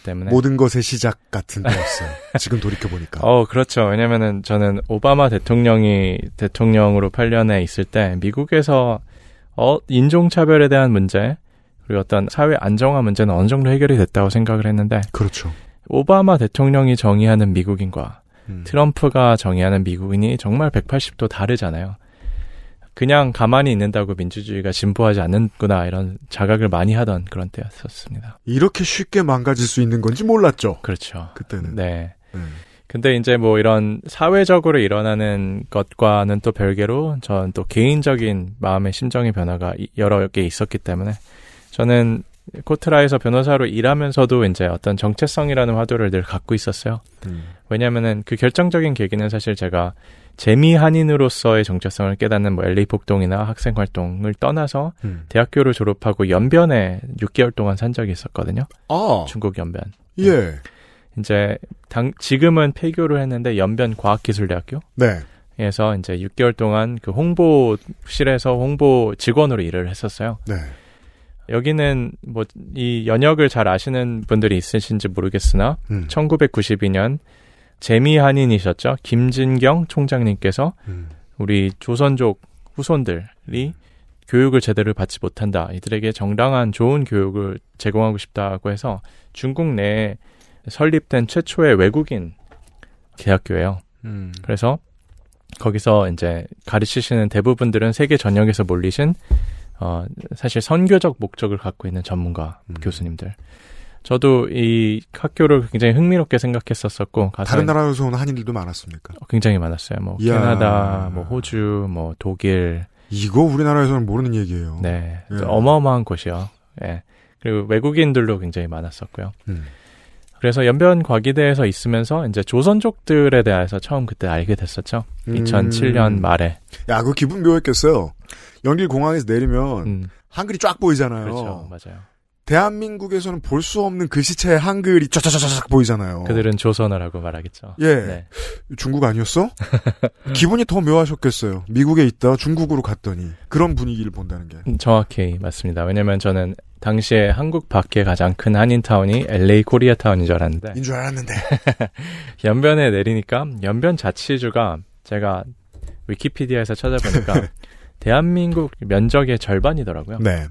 때문에 모든 것의 시작 같은 때였어요. 지금 돌이켜 보니까. 어, 그렇죠. 왜냐면은 저는 오바마 대통령이 대통령으로 8년에 있을 때 미국에서 어, 인종 차별에 대한 문제, 그리고 어떤 사회 안정화 문제는 어느 정도 해결이 됐다고 생각을 했는데 그렇죠. 오바마 대통령이 정의하는 미국인과 음. 트럼프가 정의하는 미국인이 정말 180도 다르잖아요. 그냥 가만히 있는다고 민주주의가 진보하지 않는구나 이런 자각을 많이 하던 그런 때였었습니다. 이렇게 쉽게 망가질 수 있는 건지 몰랐죠. 그렇죠. 그때는. 네. 음. 근데 이제 뭐 이런 사회적으로 일어나는 것과는 또 별개로 저는 또 개인적인 마음의 심정의 변화가 이- 여러 개 있었기 때문에 저는 코트라에서 변호사로 일하면서도 이제 어떤 정체성이라는 화두를 늘 갖고 있었어요. 음. 왜냐면은 그 결정적인 계기는 사실 제가 재미 한인으로서의 정체성을 깨닫는 뭐 LA 폭동이나 학생 활동을 떠나서 음. 대학교를 졸업하고 연변에 6개월 동안 산 적이 있었거든요. 아, 중국 연변. 예. 이제 당 지금은 폐교를 했는데 연변 과학기술대학교 네. 에서 이제 6개월 동안 그 홍보실에서 홍보 직원으로 일을 했었어요. 네. 여기는 뭐 이 연역을 잘 아시는 분들이 있으신지 모르겠으나 음. 1992년 재미 한인이셨죠. 김진경 총장님께서 음. 우리 조선족 후손들이 교육을 제대로 받지 못한다. 이들에게 정당한 좋은 교육을 제공하고 싶다고 해서 중국 내에 설립된 최초의 외국인 대학교예요. 음. 그래서 거기서 이제 가르치시는 대부분들은 세계 전역에서 몰리신 어 사실 선교적 목적을 갖고 있는 전문가 음. 교수님들. 저도 이 학교를 굉장히 흥미롭게 생각했었었고 다른 나라에서 온 한인들도 많았습니까? 굉장히 많았어요. 뭐 이야. 캐나다, 뭐 호주, 뭐 독일, 이거 우리나라에서는 모르는 얘기예요. 네 예. 어마어마한 곳이요. 예. 그리고 외국인들도 굉장히 많았었고요. 음. 그래서 연변 과기대에서 있으면서 이제 조선족들에 대해서 처음 그때 알게 됐었죠. 음. 2007년 말에. 야, 그 기분 묘했겠어요. 연길 공항에서 내리면 음, 한글이 쫙 보이잖아요. 그렇죠, 맞아요. 대한민국에서는 볼 수 없는 글씨체의 한글이 쫙쫙쫙쫙 보이잖아요. 그들은 조선어라고 말하겠죠. 예. 네. 중국 아니었어? 기분이 더 묘하셨겠어요. 미국에 있다 중국으로 갔더니 그런 분위기를 본다는 게. 음, 정확히 맞습니다. 왜냐면 저는 당시에 한국 밖에 가장 큰 한인타운이 LA 코리아타운인 줄 알았는데 인 줄 알았는데. 연변에 내리니까 연변 자치주가 제가 위키피디아에서 찾아보니까 대한민국 면적의 절반이더라고요. 네.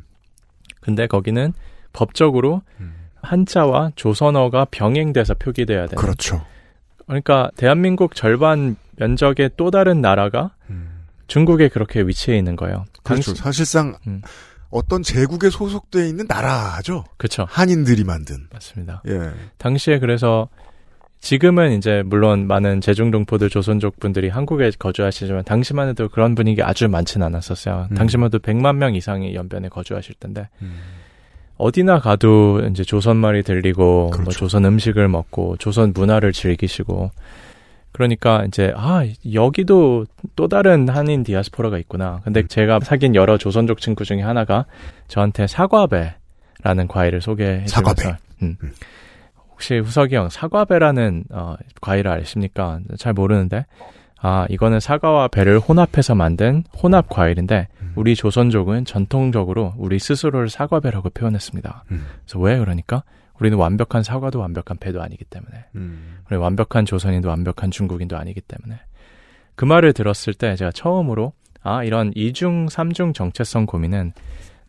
근데 거기는 법적으로 음. 한자와 조선어가 병행돼서 표기돼야 돼요. 그렇죠. 그러니까 대한민국 절반 면적의 또 다른 나라가 음. 중국에 그렇게 위치해 있는 거예요. 그렇죠. 당시- 사실상 음. 어떤 제국에 소속되어 있는 나라죠. 그렇죠. 한인들이 만든. 맞습니다. 예. 당시에 그래서 지금은 이제 물론 많은 제중동포들 조선족 분들이 한국에 거주하시지만 당시만 해도 그런 분위기 아주 많지는 않았었어요. 음. 당시만 해도 100만 명 이상이 연변에 거주하실 텐데 음. 어디나 가도 이제 조선 말이 들리고 뭐 그렇죠. 조선 음식을 먹고 조선 문화를 즐기시고 그러니까 이제 아 여기도 또 다른 한인 디아스포라가 있구나. 근데 음. 제가 사귄 여러 조선족 친구 중에 하나가 저한테 사과배라는 과일을 소개해 주면서 사과배. 음. 음. 혹시 후석이 형 사과배라는 어, 과일을 아십니까? 잘 모르는데 아 이거는 사과와 배를 혼합해서 만든 혼합 과일인데 음. 우리 조선족은 전통적으로 우리 스스로를 사과배라고 표현했습니다. 음. 그래서 왜 그러니까 우리는 완벽한 사과도 완벽한 배도 아니기 때문에 음. 우리 완벽한 조선인도 완벽한 중국인도 아니기 때문에 그 말을 들었을 때 제가 처음으로 아 이런 이중 삼중 정체성 고민은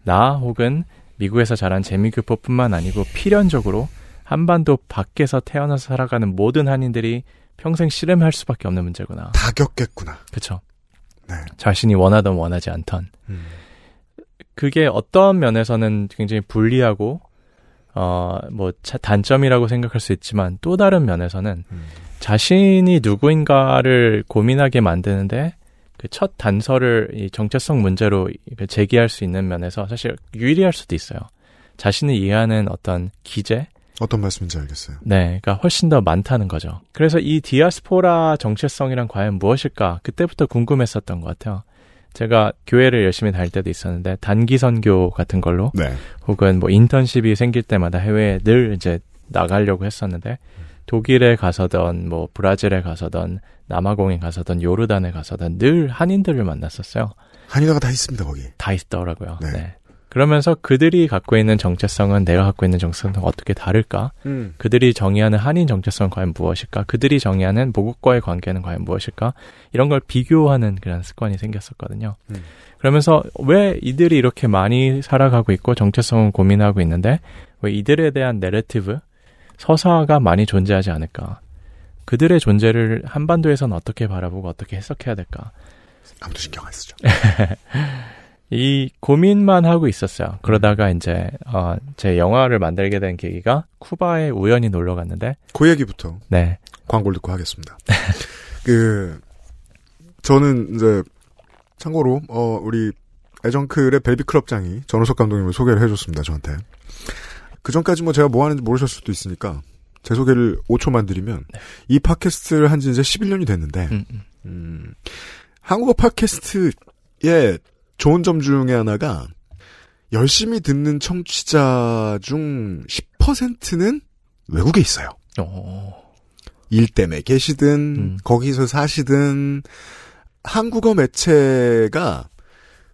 나 혹은 미국에서 자란 재미교포뿐만 아니고 필연적으로 한반도 밖에서 태어나서 살아가는 모든 한인들이 평생 씨름할 수밖에 없는 문제구나. 다 겪겠구나. 그쵸? 네. 자신이 원하던 원하지 않던 음. 그게 어떤 면에서는 굉장히 불리하고 어 뭐 단점이라고 생각할 수 있지만 또 다른 면에서는 음. 자신이 누구인가를 고민하게 만드는데 그 첫 단서를 이 정체성 문제로 그 제기할 수 있는 면에서 사실 유리할 수도 있어요. 자신을 이해하는 어떤 기제, 어떤 말씀인지 알겠어요. 네, 그러니까 훨씬 더 많다는 거죠. 그래서 이 디아스포라 정체성이란 과연 무엇일까? 그때부터 궁금했었던 것 같아요. 제가 교회를 열심히 다닐 때도 있었는데 단기 선교 같은 걸로 네. 혹은 뭐 인턴십이 생길 때마다 해외에 늘 이제 나가려고 했었는데 독일에 가서던 뭐 브라질에 가서던 남아공에 가서던 요르단에 가서던 늘 한인들을 만났었어요. 한인화가 다 있습니다 거기. 다 있더라고요. 네. 네. 그러면서 그들이 갖고 있는 정체성은 내가 갖고 있는 정체성과 어떻게 다를까? 음. 그들이 정의하는 한인 정체성은 과연 무엇일까? 그들이 정의하는 모국과의 관계는 과연 무엇일까? 이런 걸 비교하는 그런 습관이 생겼었거든요. 음. 그러면서 왜 이들이 이렇게 많이 살아가고 있고 정체성을 고민하고 있는데 왜 이들에 대한 내러티브, 서사가 많이 존재하지 않을까? 그들의 존재를 한반도에서는 어떻게 바라보고 어떻게 해석해야 될까? 아무도 신경 안 쓰죠. 이 고민만 하고 있었어요. 그러다가 이제 어, 제 영화를 만들게 된 계기가 쿠바에 우연히 놀러 갔는데 그 얘기부터 네. 광고를 듣고 하겠습니다. 그 저는 이제 참고로 어 우리 애정클의 벨비 클럽장이 전우석 감독님을 소개를 해줬습니다, 저한테. 그 전까지 뭐 제가 뭐 하는지 모르셨을 수도 있으니까 제 소개를 5초만 드리면 이 팟캐스트를 한 지 이제 11년이 됐는데 음, 음. 음, 한국어 팟캐스트의 좋은 점 중에 하나가 열심히 듣는 청취자 중 10%는 외국에 있어요. 어, 일 때문에 계시든 음. 거기서 사시든 한국어 매체가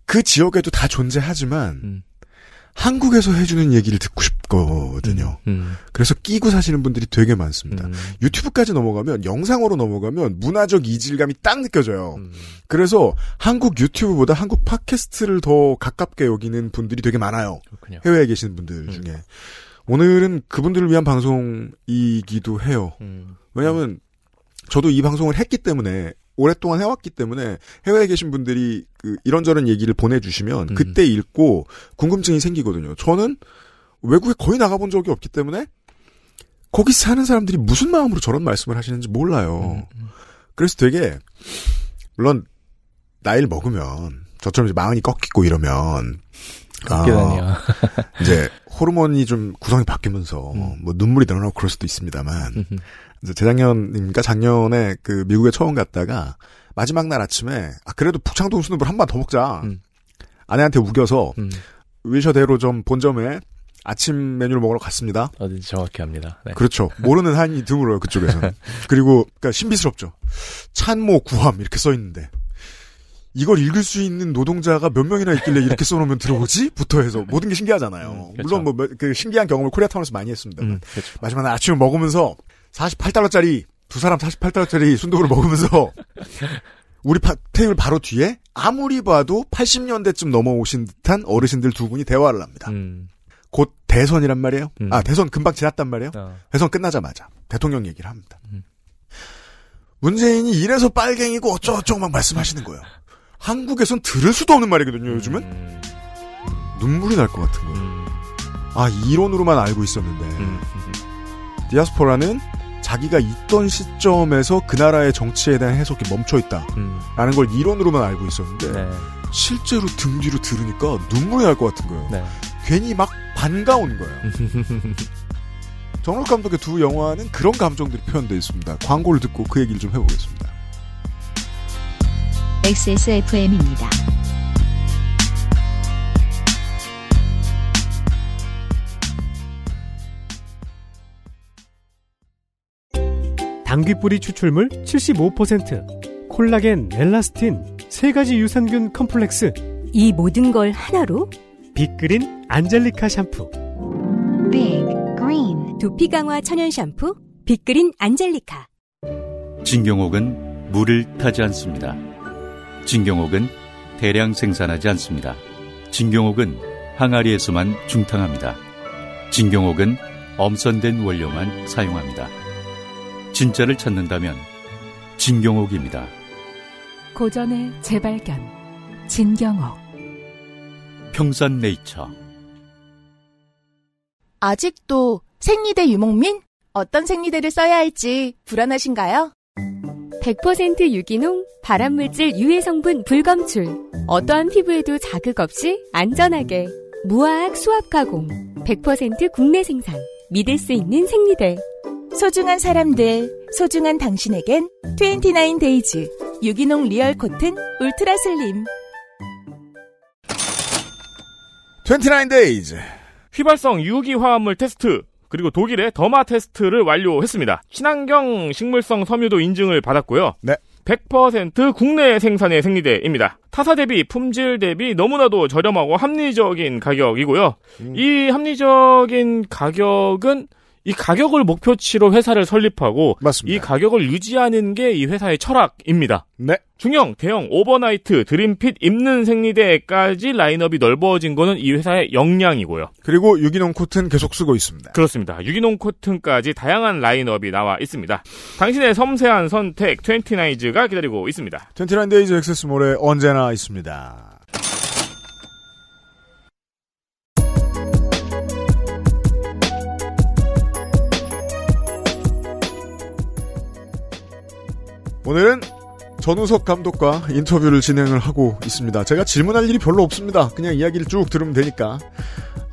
그 지역에도 다 존재하지만 음. 한국에서 해주는 얘기를 듣고 싶거든요. 음, 그래서 끼고 사시는 분들이 되게 많습니다. 음, 유튜브까지 넘어가면 영상으로 넘어가면 문화적 이질감이 딱 느껴져요. 음. 그래서 한국 유튜브보다 한국 팟캐스트를 더 가깝게 여기는 분들이 되게 많아요. 그렇군요. 해외에 계신 분들 중에. 오늘은 그분들을 위한 방송이기도 해요. 음, 왜냐하면 저도 이 방송을 했기 때문에 오랫동안 해왔기 때문에 해외에 계신 분들이 그 이런저런 얘기를 보내주시면 음. 그때 읽고 궁금증이 생기거든요. 저는 외국에 거의 나가본 적이 없기 때문에 거기 사는 사람들이 무슨 마음으로 저런 말씀을 하시는지 몰라요. 음, 음. 그래서 되게 물론 나이를 먹으면 저처럼 이제 마흔이 꺾이고 이러면 다니요. 이제 호르몬이 좀 구성이 바뀌면서 음. 뭐 눈물이 늘어나고 그럴 수도 있습니다만 이제 재작년인가 작년에 그 미국에 처음 갔다가 마지막 날 아침에 아 그래도 북창동 순두부를 한번 더 먹자 음. 아내한테 우겨서 음, 위셔대로 좀 본점에 아침 메뉴를 먹으러 갔습니다. 어딘지 정확히 합니다. 네. 그렇죠. 모르는 한이 드물어요 그쪽에서는. 그리고 그러니까 신비스럽죠. 찬모 구함 이렇게 써 있는데 이걸 읽을 수 있는 노동자가 몇 명이나 있길래 이렇게 써놓으면 들어오지? 부터 해서 모든 게 신기하잖아요. 음, 그렇죠. 물론 뭐 그 신기한 경험을 코리아타운에서 많이 했습니다. 음, 그렇죠. 마지막 날 아침을 먹으면서 48달러짜리 두 사람 48달러짜리 순두부를 먹으면서 우리 파- 테이블 바로 뒤에 아무리 봐도 80년대쯤 넘어오신 듯한 어르신들 두 분이 대화를 합니다. 음, 곧 대선이란 말이에요. 음. 아 대선 금방 지났단 말이에요. 어, 대선 끝나자마자 대통령 얘기를 합니다. 음. 문재인이 이래서 빨갱이고 어쩌고저쩌고 막 말씀하시는 거예요. 한국에선 들을 수도 없는 말이거든요. 요즘은 음, 눈물이 날 것 같은 거예요. 음, 아 이론으로만 알고 있었는데 음, 디아스포라는 자기가 있던 시점에서 그 나라의 정치에 대한 해석이 멈춰 있다라는 음, 걸 이론으로만 알고 있었는데 네, 실제로 등 뒤로 들으니까 눈물이 날 것 같은 거예요. 네. 괜히 막 반가운 거예요. 정록 감독의 두 영화는 그런 감정들이 표현되어 있습니다. 광고를 듣고 그 얘기를 좀 해보겠습니다. XSFM입니다. 당귀뿌리 추출물 75%, 콜라겐, 엘라스틴, 세 가지 유산균 컴플렉스, 이 모든 걸 하나로 빅그린 안젤리카 샴푸. Big Green 두피 강화 천연 샴푸 빅그린 안젤리카. 진경옥은 물을 타지 않습니다. 진경옥은 대량 생산하지 않습니다. 진경옥은 항아리에서만 중탕합니다. 진경옥은 엄선된 원료만 사용합니다. 진짜를 찾는다면 진경옥입니다. 고전의 재발견 진경옥 평산네이처 아직도 생리대 유목민? 어떤 생리대를 써야 할지 불안하신가요? 100% 유기농, 발암물질 유해 성분 불검출. 어떠한 피부에도 자극 없이 안전하게. 무화학 수압 가공. 100% 국내 생산. 믿을 수 있는 생리대. 소중한 사람들, 소중한 당신에겐 29days 유기농 real cotton ultra slim 29days. 휘발성 유기 화합물 테스트 그리고 독일의 derma 테스트를 완료했습니다. 친환경 식물성 섬유도 인증을 받았고요. 네. 100% 국내 생산의 생리대입니다. 타사 대비 품질 대비 너무나도 저렴하고 합리적인 가격이고요. 음. 이 합리적인 가격은 이 가격을 목표치로 회사를 설립하고 맞습니다. 이 가격을 유지하는 게 이 회사의 철학입니다. 네. 중형, 대형, overnight, dream fit, 입는 생리대까지 라인업이 넓어진 거는 이 회사의 역량이고요. 그리고 유기농 코튼 계속 쓰고 있습니다. 그렇습니다. 유기농 코튼까지 다양한 라인업이 나와 있습니다. 당신의 섬세한 선택 29days가 기다리고 있습니다. 29days 액세스몰에 언제나 있습니다. 오늘은 전우석 감독과 인터뷰를 진행을 하고 있습니다. 제가 질문할 일이 별로 없습니다. 그냥 이야기를 쭉 들으면 되니까.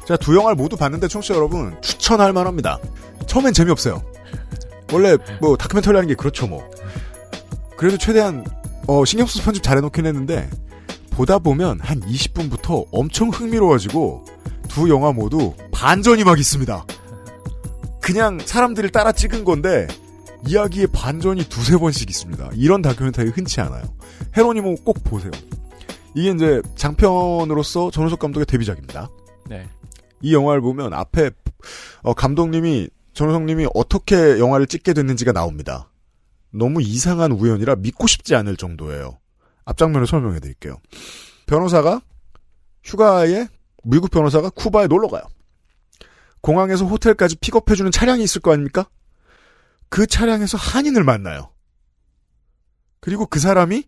자, 두 영화를 모두 봤는데 청취자 여러분 추천할 만합니다. 처음엔 재미없어요. 원래 뭐 다큐멘터리 하는 게 그렇죠 뭐. 그래도 최대한 어, 신경 써서 편집 잘 해놓긴 했는데 보다 보면 한 20분부터 엄청 흥미로워지고 두 영화 모두 반전이 막 있습니다. 그냥 사람들을 따라 찍은 건데 이야기의 반전이 두세 번씩 있습니다. 이런 다큐멘터리 흔치 않아요. 헤로니모 꼭 보세요. 이게 이제 장편으로서 전우석 감독의 데뷔작입니다. 네. 이 영화를 보면 앞에 어, 감독님이 전우석님이 어떻게 영화를 찍게 됐는지가 나옵니다. 너무 이상한 우연이라 믿고 싶지 않을 정도예요. 앞장면을 설명해 드릴게요. 변호사가 휴가에 미국 변호사가 쿠바에 놀러 가요. 공항에서 호텔까지 픽업해주는 차량이 있을 거 아닙니까? 그 차량에서 한인을 만나요. 그리고 그 사람이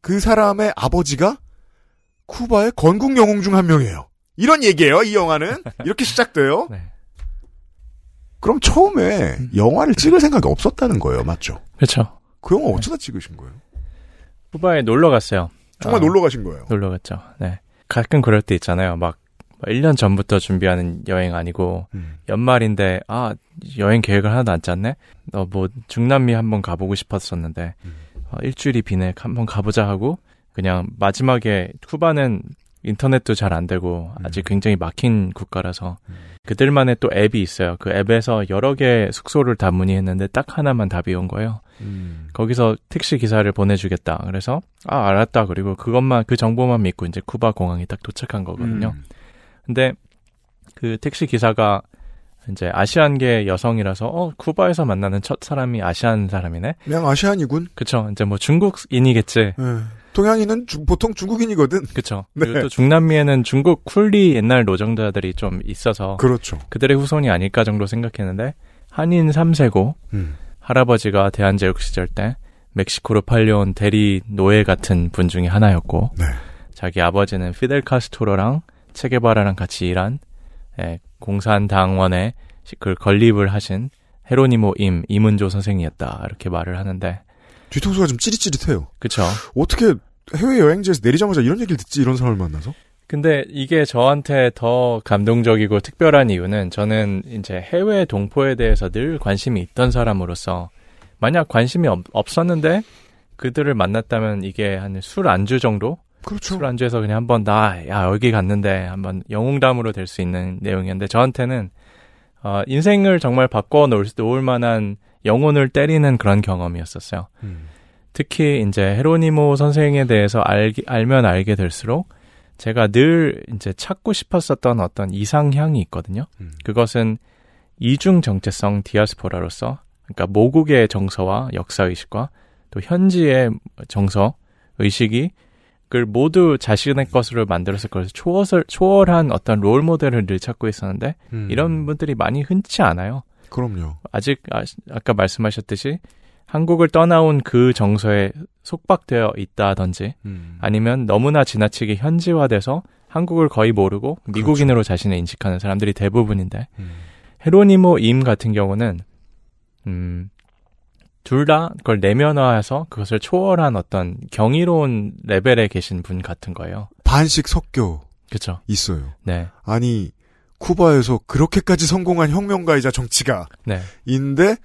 그 사람의 아버지가 쿠바의 건국 영웅 중 한 명이에요. 이런 얘기예요. 이 영화는 이렇게 시작돼요. 네. 그럼 처음에 영화를 찍을 생각이 없었다는 거예요, 맞죠? 그렇죠. 그 영화 어쩌다 찍으신 거예요? 쿠바에 놀러 갔어요. 정말 어, 놀러 가신 거예요. 놀러 갔죠. 네. 가끔 그럴 때 있잖아요. 막 1년 전부터 준비하는 여행 아니고 음. 연말인데 아 여행 계획을 하나도 안 짰네. 너 뭐 중남미 한번 가보고 싶었었는데 음. 어, 일주일이 비네 한번 가보자 하고 그냥 마지막에 쿠바는 인터넷도 잘 안 되고 음. 아직 굉장히 막힌 국가라서 그들만의 또 앱이 있어요. 그 앱에서 여러 개 숙소를 다 문의했는데 딱 하나만 답이 온 거예요. 음. 거기서 택시 기사를 보내주겠다. 그래서 아 알았다. 그리고 그것만 그 정보만 믿고 이제 쿠바 공항에 딱 도착한 거거든요. 음. 근데 그 택시 기사가 이제 아시안계 여성이라서 어 쿠바에서 만나는 첫 사람이 아시안 사람이네. 그냥 아시안이군. 그쵸. 이제 뭐 중국인이겠지. 예. 동양인은 주- 보통 중국인이거든. 그쵸. 네. 그리고 또 중남미에는 중국 쿨리 옛날 노정자들이 좀 있어서 그렇죠. 그들의 후손이 아닐까 정도 생각했는데 한인 3세고 음. 할아버지가 대한제국 시절 때 멕시코로 팔려온 대리 노예 같은 분 중에 하나였고 네. 자기 아버지는 피델 카스트로랑 체게바라랑 같이 일한 예, 공산당원의 시- 그 건립을 하신 헤로니모 임 이문조 선생이었다 이렇게 말을 하는데 뒤통수가 좀 찌릿찌릿해요. 그쵸 어떻게 해외 여행지에서 내리자마자 이런 얘기를 듣지 이런 사람을 만나서? 근데 이게 저한테 더 감동적이고 특별한 이유는 저는 이제 해외 동포에 대해서 늘 관심이 있던 사람으로서 만약 관심이 없, 없었는데 그들을 만났다면 이게 한 술 안주 정도? 그렇죠. 술 안주에서 그냥 한번 나, 야, 여기 갔는데 한번 영웅담으로 될 수 있는 내용이었는데 저한테는 어, 인생을 정말 바꿔 놓을, 놓을 만한 영혼을 때리는 그런 경험이었었어요. 음. 특히 이제 헤로니모 선생에 대해서 알, 알면 알게 될수록 제가 늘 이제 찾고 싶었었던 어떤 이상향이 있거든요. 음. 그것은 이중 정체성 디아스포라로서 그러니까 모국의 정서와 역사 의식과 또 현지의 정서 의식이 그걸 모두 자신의 것으로 만들었을 것을 초월 초월한 어떤 롤 모델을 늘 찾고 있었는데 음. 이런 분들이 많이 흔치 않아요. 그럼요. 아직 아, 아까 말씀하셨듯이 한국을 떠나온 그 정서에 속박되어 있다든지 음. 아니면 너무나 지나치게 현지화돼서 한국을 거의 모르고 미국인으로 자신을 인식하는 사람들이 대부분인데 음. 헤로니모 임 같은 경우는 음, 둘 다 그걸 내면화해서 그것을 초월한 어떤 경이로운 레벨에 계신 분 같은 거예요. 반씩 섞여 그렇죠. 있어요. 네. 아니 쿠바에서 그렇게까지 성공한 혁명가이자 정치가 네. 인데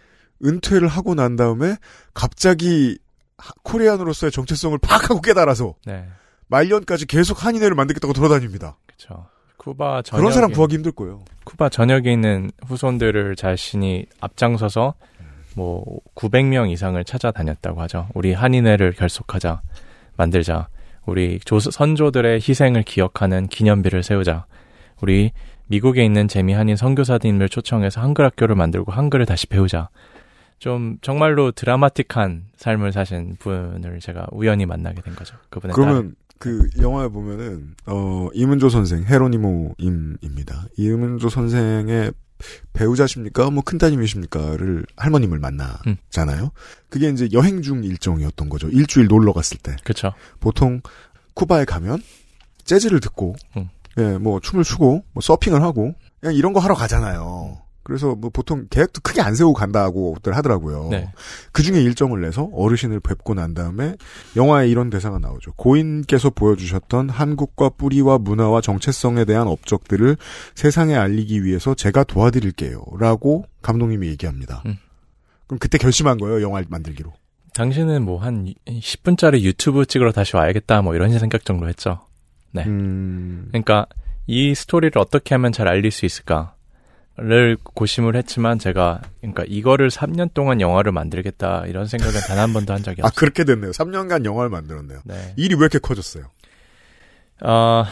은퇴를 하고 난 다음에 갑자기 하- 코리안으로서의 정체성을 파악하고 깨달아서 네. 말년까지 계속 한인회를 만들겠다고 돌아다닙니다. 그렇죠. 쿠바 전역에 그런 사람 구하기 힘들 거예요. 쿠바 전역에 있는 후손들을 자신이 앞장서서 뭐 900명 이상을 찾아다녔다고 하죠. 우리 한인회를 결속하자, 만들자. 우리 조 선조들의 희생을 기억하는 기념비를 세우자. 우리 미국에 있는 재미 한인 선교사님을 초청해서 한글 학교를 만들고 한글을 다시 배우자. 좀 정말로 드라마틱한 삶을 사신 분을 제가 우연히 만나게 된 거죠. 그분의. 그러면 그 영화에 보면은 어 이문조 선생 헤로니모 임입니다. 이문조 선생의 배우자십니까? 뭐 큰따님이십니까?를 할머님을 만나잖아요. 그게 이제 여행 중 일정이었던 거죠. 일주일 놀러 갔을 때. 그렇죠. 보통 쿠바에 가면 재즈를 듣고 음. 예, 뭐 춤을 추고 뭐 서핑을 하고 그냥 이런 거 하러 가잖아요. 그래서 뭐 보통 계획도 크게 안 세우고 간다고들 하더라고요. 네. 그 중에 일정을 내서 어르신을 뵙고 난 다음에 영화에 이런 대사가 나오죠. 고인께서 보여주셨던 한국과 뿌리와 문화와 정체성에 대한 업적들을 세상에 알리기 위해서 제가 도와드릴게요. 라고 감독님이 얘기합니다. 음. 그럼 그때 결심한 거예요. 영화를 만들기로. 당신은 뭐 한 10분짜리 유튜브 찍으러 다시 와야겠다 뭐 이런 생각 정도 했죠. 네. 음, 그러니까 이 스토리를 어떻게 하면 잘 알릴 수 있을까 를 고심을 했지만 제가 그러니까 이거를 3년 동안 영화를 만들겠다 이런 생각은 단 한 번도 한 적이 아, 없어요. 그렇게 됐네요. 3년간 영화를 만들었네요. 네. 일이 왜 이렇게 커졌어요? 어,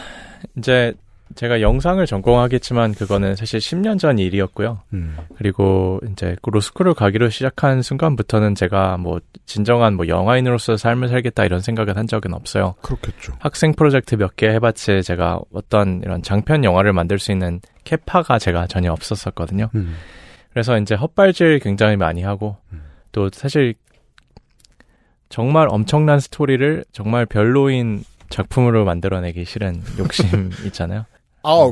이제 제가 영상을 전공하겠지만 그거는 사실 10년 전 일이었고요. 음, 그리고 이제 그 로스쿨을 가기로 시작한 순간부터는 제가 뭐 진정한 뭐 영화인으로서 삶을 살겠다 이런 생각은 한 적은 없어요. 그렇겠죠. 학생 프로젝트 몇 개 해봤지 제가 어떤 이런 장편 영화를 만들 수 있는 캐파가 제가 전혀 없었었거든요. 음, 그래서 이제 헛발질 굉장히 많이 하고 또 사실 정말 엄청난 스토리를 정말 별로인 작품으로 만들어내기 싫은 욕심 있잖아요. 아,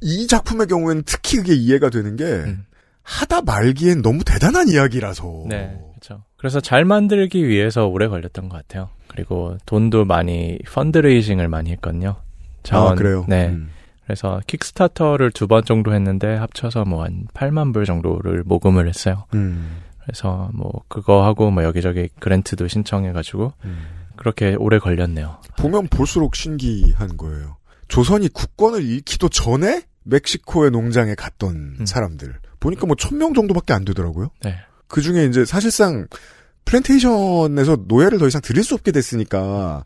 이 작품의 경우에는 특히 그게 이해가 되는 게 음. 하다 말기엔 너무 대단한 이야기라서. 네, 그렇죠. 그래서 잘 만들기 위해서 오래 걸렸던 것 같아요. 그리고 돈도 많이 펀드레이징을 많이 했거든요. 아, 그래요? 네. 음. 그래서 킥스타터를 두 번 정도 했는데 합쳐서 뭐 한 8만 불 정도를 모금을 했어요. 음. 그래서 뭐 그거 하고 뭐 여기저기 그랜트도 신청해가지고 음. 그렇게 오래 걸렸네요. 보면 볼수록 신기한 거예요. 조선이 국권을 잃기도 전에 멕시코의 농장에 갔던 음. 사람들. 보니까 뭐 천 명 정도밖에 안 되더라고요. 네. 그 중에 이제 사실상 플랜테이션에서 노예를 더 이상 들일 수 없게 됐으니까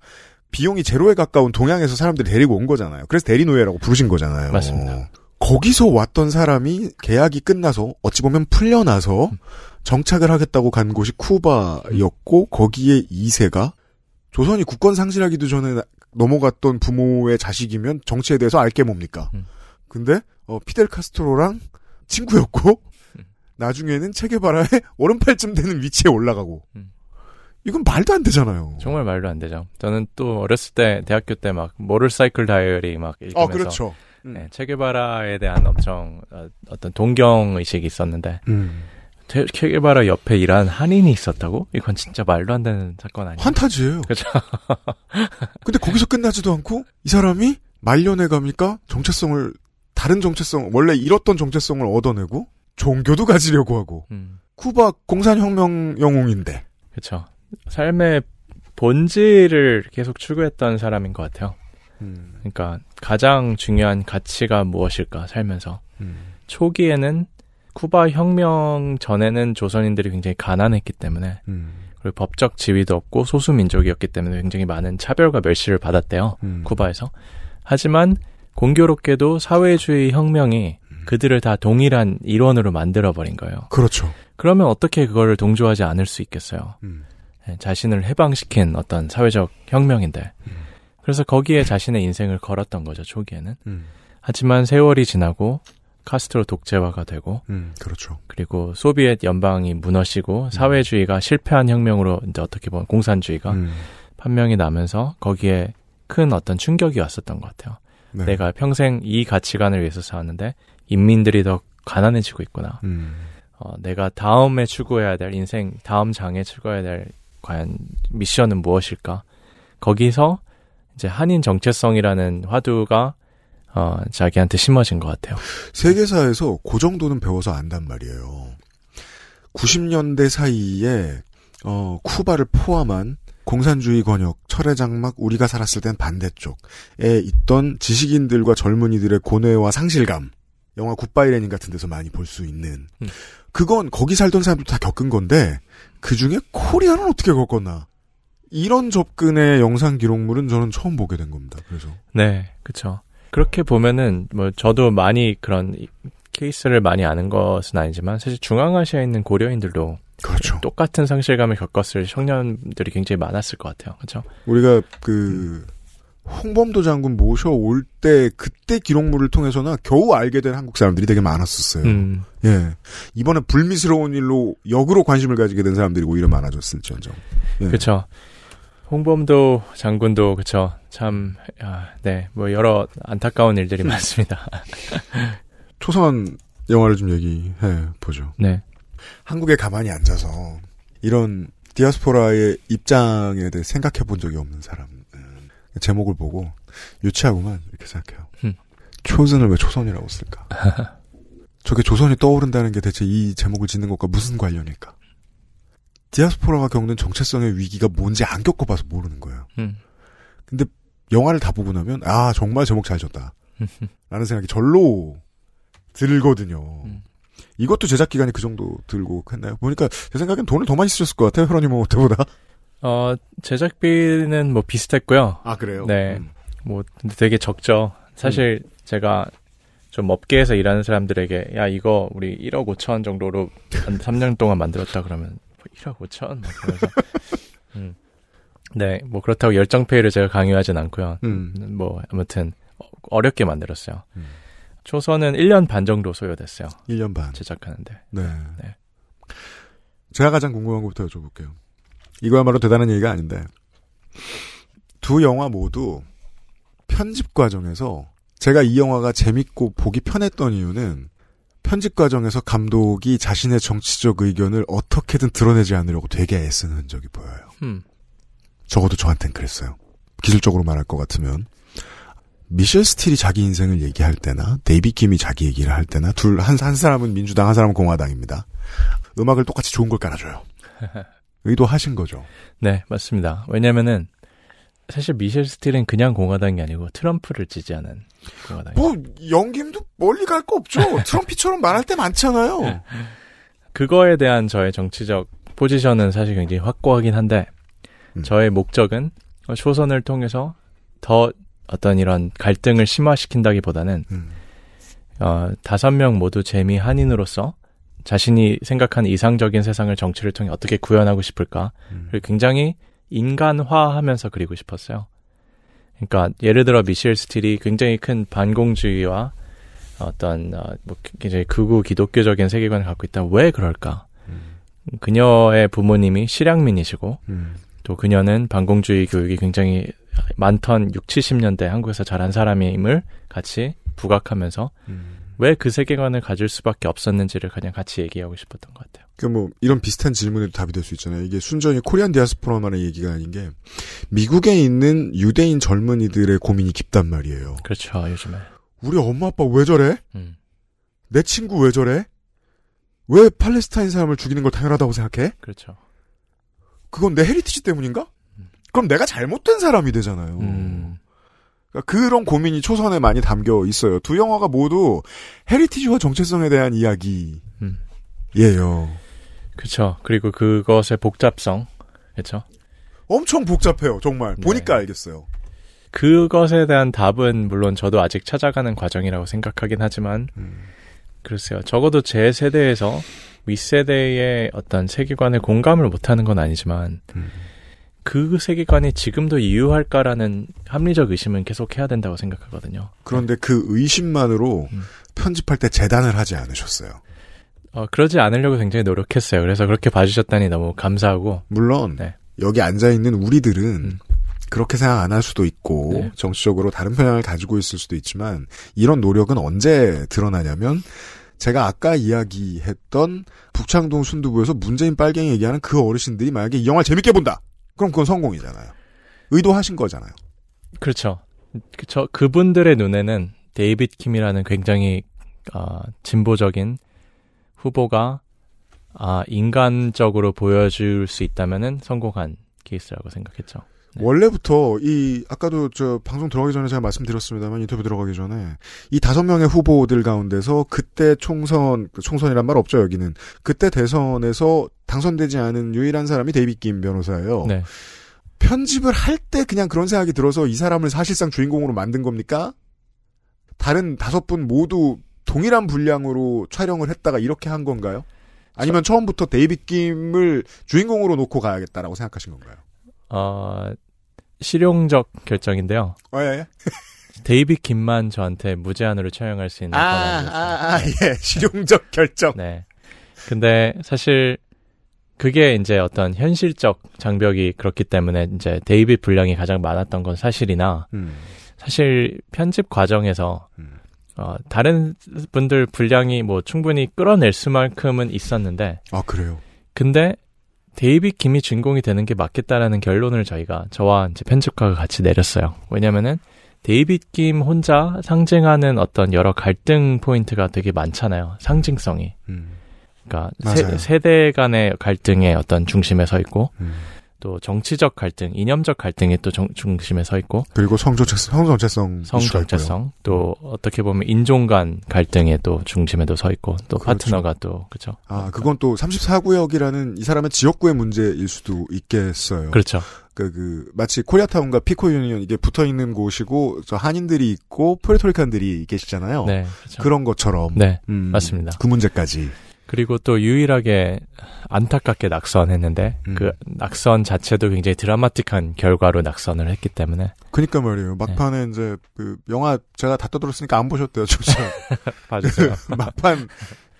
비용이 제로에 가까운 동양에서 사람들 데리고 온 거잖아요. 그래서 대리 노예라고 부르신 거잖아요. 맞습니다. 거기서 왔던 사람이 계약이 끝나서 어찌 보면 풀려나서 음. 정착을 하겠다고 간 곳이 쿠바였고 거기에 2세가 조선이 국권 상실하기도 전에 나- 넘어갔던 부모의 자식이면 정치에 대해서 알게 뭡니까? 음. 근데 어, 피델 카스트로랑 친구였고 음. 나중에는 체게바라의 오른팔쯤 되는 위치에 올라가고 음. 이건 말도 안 되잖아요. 정말 말도 안 되죠. 저는 또 어렸을 때 대학교 때 막 모tor사이클 다이어리 막 읽으면서 아 그렇죠. 음. 네, 체게바라에 대한 엄청 어, 어떤 동경 의식이 있었는데 음. 체- 체게바라 옆에 일하는 한인이 있었다고? 이건 진짜 말도 안 되는 사건 아니에요? 환타지예요. 그렇죠. 근데 거기서 끝나지도 않고 이 사람이 말년에 가니까 정체성을 다른 정체성 원래 잃었던 정체성을 얻어내고 종교도 가지려고 하고 음, 쿠바 공산혁명 영웅인데 그렇죠. 삶의 본질을 계속 추구했던 사람인 것 같아요. 음, 그러니까 가장 중요한 가치가 무엇일까 살면서 음, 초기에는 쿠바 혁명 전에는 조선인들이 굉장히 가난했기 때문에 음, 그리고 법적 지위도 없고 소수 민족이었기 때문에 굉장히 많은 차별과 멸시를 받았대요. 음. 쿠바에서. 하지만 공교롭게도 사회주의 혁명이 그들을 다 동일한 일원으로 만들어 버린 거예요. 그렇죠. 그러면 어떻게 그거를 동조하지 않을 수 있겠어요? 음. 예, 자신을 해방시킨 어떤 사회적 혁명인데. 그래서 거기에 자신의 인생을 걸었던 거죠, 초기에는. 음, 하지만 세월이 지나고 카스트로 독재화가 되고 음, 그렇죠. 그리고 소비에트 연방이 무너지고 사회주의가 실패한 혁명으로 이제 어떻게 보면 공산주의가 음, 판명이 나면서 거기에 큰 어떤 충격이 왔었던 것 같아요. 네. 내가 평생 이 가치관을 위해서 살았는데 인민들이 더 가난해지고 있구나. 음, 어, 내가 다음에 추구해야 될 인생 다음 장에 추구해야 될 과연 미션은 무엇일까? 거기서 이제 한인 정체성이라는 화두가 어, 자기한테 심어진 것 같아요. 세계사에서 그 정도는 배워서 안단 말이에요. 90년대 사이에 어, 쿠바를 포함한 공산주의 권역, 철의 장막, 우리가 살았을 땐 반대쪽에 있던 지식인들과 젊은이들의 고뇌와 상실감. 영화 굿바이 레닌 같은 데서 많이 볼 수 있는. 음. 그건 거기 살던 사람들 다 겪은 건데, 그 중에 코리아는 어떻게 겪었나. 이런 접근의 영상 기록물은 저는 처음 보게 된 겁니다. 그래서. 네, 그렇죠. 그렇게 보면은 뭐 저도 많이 그런 이- 케이스를 많이 아는 것은 아니지만 사실 중앙아시아에 있는 고려인들도 그렇죠. 똑같은 상실감을 겪었을 청년들이 굉장히 많았을 것 같아요. 그렇죠? 우리가 그 홍범도 장군 모셔올 때 그때 기록물을 통해서나 겨우 알게 된 한국 사람들이 되게 많았었어요. 음, 예. 이번에 불미스러운 일로 역으로 관심을 가지게 된 사람들이 오히려 많아졌을지언정. 예. 그렇죠. 홍범도 장군도 그렇죠. 참, 아, 네, 뭐 여러 안타까운 일들이 많습니다. 초선의 영화를 좀 얘기해 보죠. 네. 한국에 가만히 앉아서 이런 디아스포라의 입장에 대해 생각해 본 적이 없는 사람 음, 제목을 보고 유치하구만 이렇게 생각해요. 음. 초선을 왜 초선이라고 쓸까? 저게 조선이 떠오른다는 게 대체 이 제목을 짓는 것과 무슨 관련일까? 디아스포라가 겪는 정체성의 위기가 뭔지 안 겪어봐서 모르는 거예요. 음. 근데 영화를 다 보고 나면 아 정말 제목 잘 졌다. 라는 생각이 절로 들거든요. 이것도 제작 기간이 그 정도 들고 했나요? 보니까 제 생각엔 돈을 더 많이 쓰셨을 것 같아요. 헤로니모 때보다. 어, 제작비는 뭐 비슷했고요. 아, 그래요? 네. 음. 뭐, 근데 되게 적죠. 사실 제가 좀 업계에서 일하는 사람들에게, 야, 이거 우리 1억 5천 정도로 한 3년 동안 만들었다 그러면, 뭐 1억 5천? 막 그러면서. 음. 네, 뭐 그렇다고 열정페이를 제가 강요하진 않고요. 음. 뭐, 아무튼, 어- 어렵게 만들었어요. 초선은 1년 반 정도 소요됐어요. 1년 반. 제작하는데. 네. 네. 제가 가장 궁금한 것부터 여쭤볼게요. 이거야말로 대단한 얘기가 아닌데 두 영화 모두 편집 과정에서 제가 이 영화가 재밌고 보기 편했던 이유는 편집 과정에서 감독이 자신의 정치적 의견을 어떻게든 드러내지 않으려고 되게 애쓰는 흔적이 보여요. 음. 적어도 저한텐 그랬어요. 기술적으로 말할 것 같으면 미셸 스틸이 자기 인생을 얘기할 때나 데이비 김이 자기 얘기를 할 때나 둘한 한 사람은 민주당 한 사람은 공화당입니다. 음악을 똑같이 좋은 걸 깔아줘요. 의도하신 거죠. 네, 맞습니다. 왜냐면은, 사실 미셸 스틸은 그냥 공화당이 아니고 트럼프를 지지하는 공화당이 뭐 연김도 멀리 갈 거 없죠. 트럼피처럼 말할 때 많잖아요. 그거에 대한 저의 정치적 포지션은 사실 굉장히 확고하긴 한데 저의 목적은 초선을 통해서 더 어떤 이런 갈등을 심화시킨다기보다는 어, 다섯 명 모두 재미 한인으로서 자신이 생각하는 이상적인 세상을 정치를 통해 어떻게 구현하고 싶을까 를 굉장히 인간화하면서 그리고 싶었어요. 그러니까 예를 들어 미셸 스틸이 굉장히 큰 반공주의와 어떤 어, 뭐 굉장히 극우 기독교적인 세계관을 갖고 있다. 왜 그럴까? 그녀의 부모님이 실향민이시고 음. 또 그녀는 반공주의 교육이 굉장히 많던 6, 70년대 한국에서 자란 사람임을 같이 부각하면서 왜 그 세계관을 가질 수밖에 없었는지를 그냥 같이 얘기하고 싶었던 것 같아요. 그뭐 이런 비슷한 질문에도 답이 될 수 있잖아요. 이게 순전히 코리안 디아스포라만의 얘기가 아닌 게 미국에 있는 유대인 젊은이들의 고민이 깊단 말이에요. 그렇죠, 요즘에. 우리 엄마 아빠 왜 저래? 음. 내 친구 왜 저래? 왜 팔레스타인 사람을 죽이는 걸 당연하다고 생각해? 그렇죠. 그건 내 heritage 때문인가? 그럼 내가 잘못된 사람이 되잖아요. 음. 그러니까 그런 고민이 초선에 많이 담겨 있어요. 두 영화가 모두 heritage와 정체성에 대한 이야기예요. 음. 그렇죠. 그리고 그것의 복잡성, 그렇죠. 엄청 복잡해요, 정말. 네. 보니까 알겠어요. 그것에 대한 답은 물론 저도 아직 찾아가는 과정이라고 생각하긴 하지만 글쎄요. 적어도 제 세대에서 윗세대의 어떤 세계관에 공감을 못하는 건 아니지만 그 세계관이 지금도 유효할까라는 합리적 의심은 계속 해야 된다고 생각하거든요. 그런데 그 의심만으로 음. 편집할 때 재단을 하지 않으셨어요. 어, 그러지 않으려고 굉장히 노력했어요. 그래서 그렇게 봐주셨다니 너무 감사하고. 물론 네. 여기 앉아 있는 우리들은 그렇게 생각 안 할 수도 있고 네. 정치적으로 다른 편향을 가지고 있을 수도 있지만 이런 노력은 언제 드러나냐면 제가 아까 이야기했던 북창동 순두부에서 문재인 빨갱이 얘기하는 그 어르신들이 만약에 이 영화를 재밌게 본다. 그럼 그건 성공이잖아요. 의도하신 거잖아요. 그렇죠. 그, 저, 그분들의 눈에는 데이빗 킴이라는 굉장히 어, 진보적인 후보가 아, 인간적으로 보여줄 수 있다면은 성공한 케이스라고 생각했죠. 원래부터 이 아까도 저 방송 들어가기 전에 제가 말씀드렸습니다만 인터뷰 들어가기 전에 이 다섯 명의 후보들 가운데서 그때 총선 그 총선이란 말 없죠 여기는 그때 대선에서 당선되지 않은 유일한 사람이 데이빗 김 변호사예요. 네. 편집을 할 때 그냥 그런 생각이 들어서 이 사람을 사실상 주인공으로 만든 겁니까? 다른 다섯 분 모두 동일한 분량으로 촬영을 했다가 이렇게 한 건가요? 아니면 처음부터 데이빗 김을 주인공으로 놓고 가야겠다라고 생각하신 건가요? 어, 실용적 결정인데요. 어, 예, 예. 데이빗 김만 저한테 무제한으로 촬영할 수 있는 아, 아, 아, 예. 실용적 결정. 네. 근데 사실 그게 이제 어떤 현실적 장벽이 그렇기 때문에 이제 데이빗 분량이 가장 많았던 건 사실이나 음. 사실 편집 과정에서 어, 다른 분들 분량이 뭐 충분히 끌어낼 수만큼은 있었는데 아 그래요. 근데 데이빗 김이 주인공이 되는 게 맞겠다라는 결론을 저희가 저와 이제 편집가가 같이 내렸어요. 왜냐면은 데이빗 김 혼자 상징하는 어떤 여러 갈등 포인트가 되게 많잖아요. 상징성이. 음. 그러니까 맞아요. 세, 세대 간의 갈등의 어떤 중심에 서 있고 음. 또 정치적 갈등, 이념적 갈등이 또 정- 중심에 서 있고 그리고 성정체성, 성정체성. 성정체성 또 어떻게 보면 인종 간 갈등의 또 중심에도 서 있고 또 그렇죠. 파트너가 또 그죠 아, 그건 또 34구역이라는 이 사람의 지역구의 문제일 수도 있겠어요. 그렇죠. 그, 그, 마치 코리아타운과 피코 유니언 이게 붙어 있는 곳이고, 저 한인들이 있고, Puerto Rican들이 계시잖아요. 네, 그렇죠. 그런 것처럼. 네, 음, 맞습니다. 그 문제까지. 그리고 또 유일하게 안타깝게 낙선했는데 음. 그 낙선 자체도 굉장히 드라마틱한 결과로 낙선을 했기 때문에 그니까 말이에요. 막판에 이제, 그, 영화 제가 다 떠들었으니까 안 보셨대요, 진짜. 봐주세요. 막판,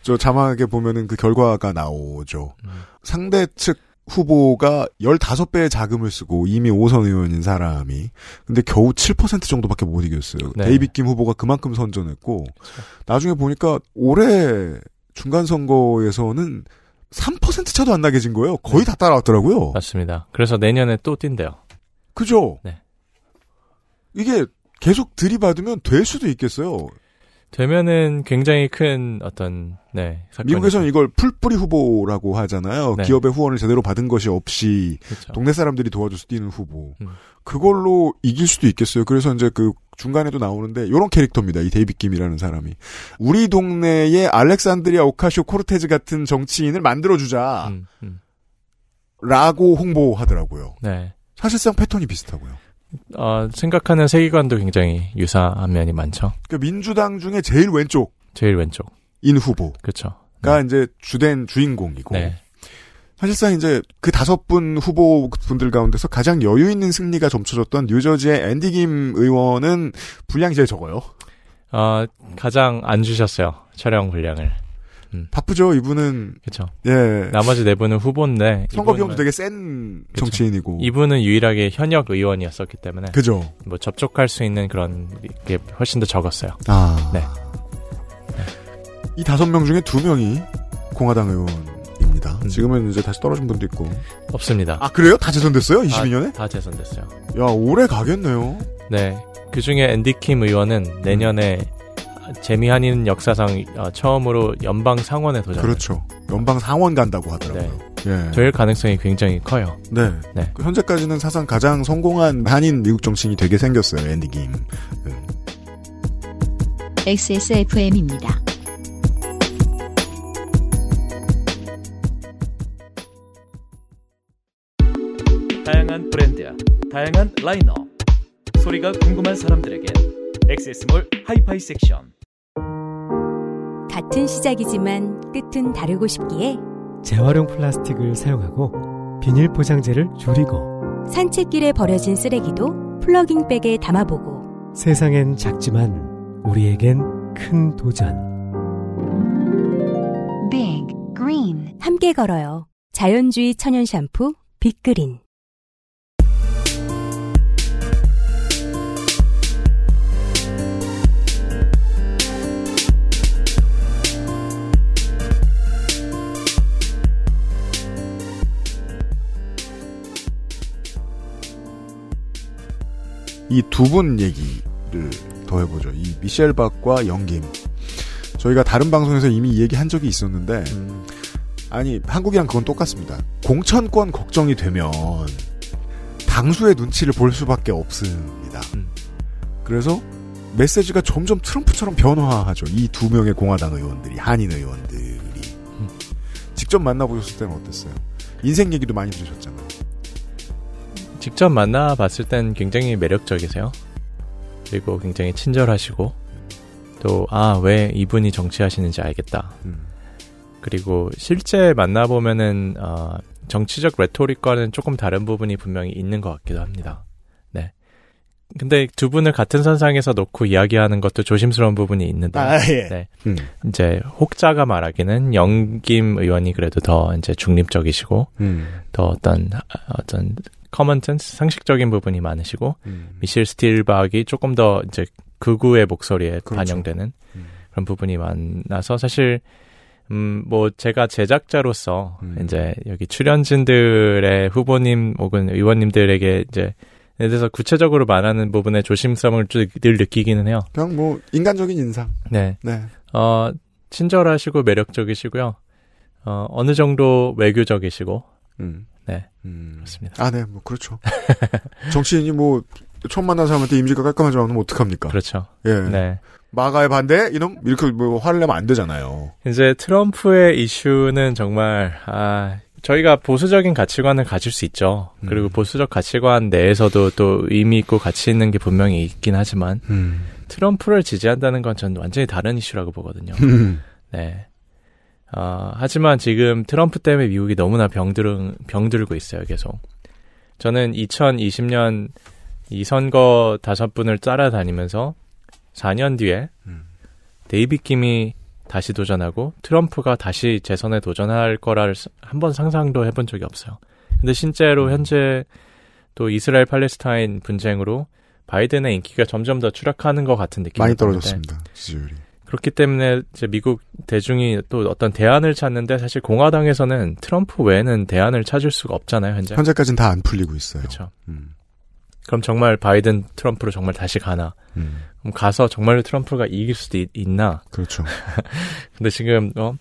저 자막에 보면은 그 결과가 나오죠. 음. 상대 측 후보가 15배의 자금을 쓰고 이미 5선 의원인 사람이 근데 겨우 7% 정도밖에 못 이겼어요. 네. 데이빗 김 후보가 그만큼 선전했고 나중에 보니까 올해 중간 선거에서는 3% 차도 안 나게 진 거예요. 거의 다 따라왔더라고요. 맞습니다. 그래서 내년에 또 뛴대요. 그죠? 네. 이게 계속 들이받으면 될 수도 있겠어요. 되면은 굉장히 큰 어떤 네 사건이 미국에서는 이걸 풀뿌리 후보라고 하잖아요. 네. 기업의 후원을 제대로 받은 것이 없이 그렇죠. 동네 사람들이 도와줘서 뛰는 후보. 음. 그걸로 이길 수도 있겠어요. 그래서 이제 그 중간에도 나오는데 요런 캐릭터입니다. 이 데이빗 김이라는 사람이. 우리 동네에 알렉산드리아 오카시오 코르테즈 같은 정치인을 만들어 주자. 음, 음. 라고 홍보하더라고요. 네. 사실상 패턴이 비슷하고요. 어, 생각하는 세계관도 굉장히 유사한 면이 많죠. 그 민주당 중에 제일 왼쪽인 제일 왼쪽. 후보가 그렇죠. 이제 주된 주인공이고. 네. 사실상 이제 그 다섯 분 후보 분들 가운데서 가장 여유 있는 승리가 점쳐졌던 뉴저지의 앤디 김 의원은 분량이 제일 적어요. 어, 가장 안 주셨어요. 촬영 분량을. 바쁘죠, 이분은. 그렇죠. 예. 나머지 네 분은 후보인데 선거 비용도 되게 센 그쵸. 정치인이고. 이분은 유일하게 현역 의원이었었기 때문에 그죠. 뭐 접촉할 수 있는 그런 게 훨씬 더 적었어요. 아. 네. 이 다섯 명 중에 두 명이 공화당 의원 입니다. 음. 지금은 이제 다시 떨어진 분도 있고. 없습니다. 아, 그래요? 다 재선됐어요? 22년에? 다, 다 재선됐어요. 야, 오래 가겠네요. 네. 그 중에 앤디 킴 의원은 내년에 재미 한인 역사상 어, 처음으로 연방 상원에 도전. 그렇죠. 연방 상원 간다고 하더라고요. 네. 예. 될 가능성이 굉장히 커요. 네. 네. 그 현재까지는 사상 가장 성공한 한인 미국 정치인이 되게 생겼어요, 앤디 김. 네. XSFM입니다. 다양한 브랜드, 다양한 라인업, 소리가 궁금한 사람들에게 엑세스몰 하이파이 섹션. 같은 시작이지만 끝은 다르고 싶기에 재활용 플라스틱을 사용하고 비닐 포장재를 줄이고 산책길에 버려진 쓰레기도 plogging bag에 담아보고 세상엔 작지만 우리에겐 큰 도전. Big Green 함께 걸어요. 자연주의 천연 샴푸 빅그린 이 두 분 얘기를 더 해보죠. 이 미셸 박과 영김. 저희가 다른 방송에서 이미 이 얘기 한 적이 있었는데, 아니, 한국이랑 그건 똑같습니다. 공천권 걱정이 되면, 당수의 눈치를 볼 수밖에 없습니다. 그래서, 메시지가 점점 트럼프처럼 변화하죠. 이 두 명의 공화당 의원들이, 한인 의원들이. 직접 만나보셨을 때는 어땠어요? 인생 얘기도 많이 들으셨잖아요. 직접 만나봤을 땐 굉장히 매력적이세요. 그리고 굉장히 친절하시고 또 아 왜 이분이 정치하시는지 알겠다. 음. 그리고 실제 만나보면은 어, 정치적 레토릭과는 조금 다른 부분이 분명히 있는 것 같기도 합니다. 네. 근데 두 분을 같은 선상에서 놓고 이야기하는 것도 조심스러운 부분이 있는데, 아, 예. 네. 음. 이제 혹자가 말하기는 영김 의원이 그래도 더 이제 중립적이시고 음. 더 어떤 어떤 common sense 상식적인 부분이 많으시고 음. 미셸 스틸박이 조금 더 이제 극우의 목소리에 그렇죠. 반영되는 그런 부분이 많아서 사실 음, 뭐, 제가 제작자로서, 음. 이제, 여기 출연진들의 후보님 혹은 의원님들에게 이제, 예를 들어서 구체적으로 말하는 부분에 조심성을 쭉 늘 느끼기는 해요. 그냥 뭐 인간적인 인상. 네. 네. 어, 친절하시고 매력적이시고요. 어, 어느 정도 외교적이시고, 음. 네. 음. 그렇습니다. 아, 네, 뭐 그렇죠. 정치인이 뭐 처음 만난 사람한테 이미지가 깔끔하지 않으면 어떡합니까? 그렇죠. 예. 네. 마가의 반대 이놈 이렇게 뭐 화를 내면 안 되잖아요. 이제 트럼프의 이슈는 정말 아 저희가 보수적인 가치관을 가질 수 있죠. 음. 그리고 보수적 가치관 내에서도 또 의미 있고 가치 있는 게 분명히 있긴 하지만 음. 트럼프를 지지한다는 건 전 완전히 다른 이슈라고 보거든요. 네. 아, 하지만 지금 트럼프 때문에 미국이 너무나 병들, 병들고 있어요, 계속. 저는 2020년 이 선거 다섯 분을 따라다니면서 4년 뒤에 데이비 김이 다시 도전하고 트럼프가 다시 재선에 도전할 거라를 한 번 상상도 해본 적이 없어요. 근데 실제로 현재 또 이스라엘 팔레스타인 분쟁으로 바이든의 인기가 점점 더 추락하는 것 같은 느낌이 많이 떨어졌습니다. 지지율이. 그렇기 때문에 이제 미국 대중이 또 어떤 대안을 찾는데 사실 공화당에서는 트럼프 외에는 대안을 찾을 수가 없잖아요, 현재. 현재까지는 다 안 풀리고 있어요. 그렇죠. 음. 그럼 정말 바이든 트럼프로 정말 다시 가나? 음. 그럼 가서 정말로 트럼프가 이길 수도 있, 나 그렇죠. 근데 지금 어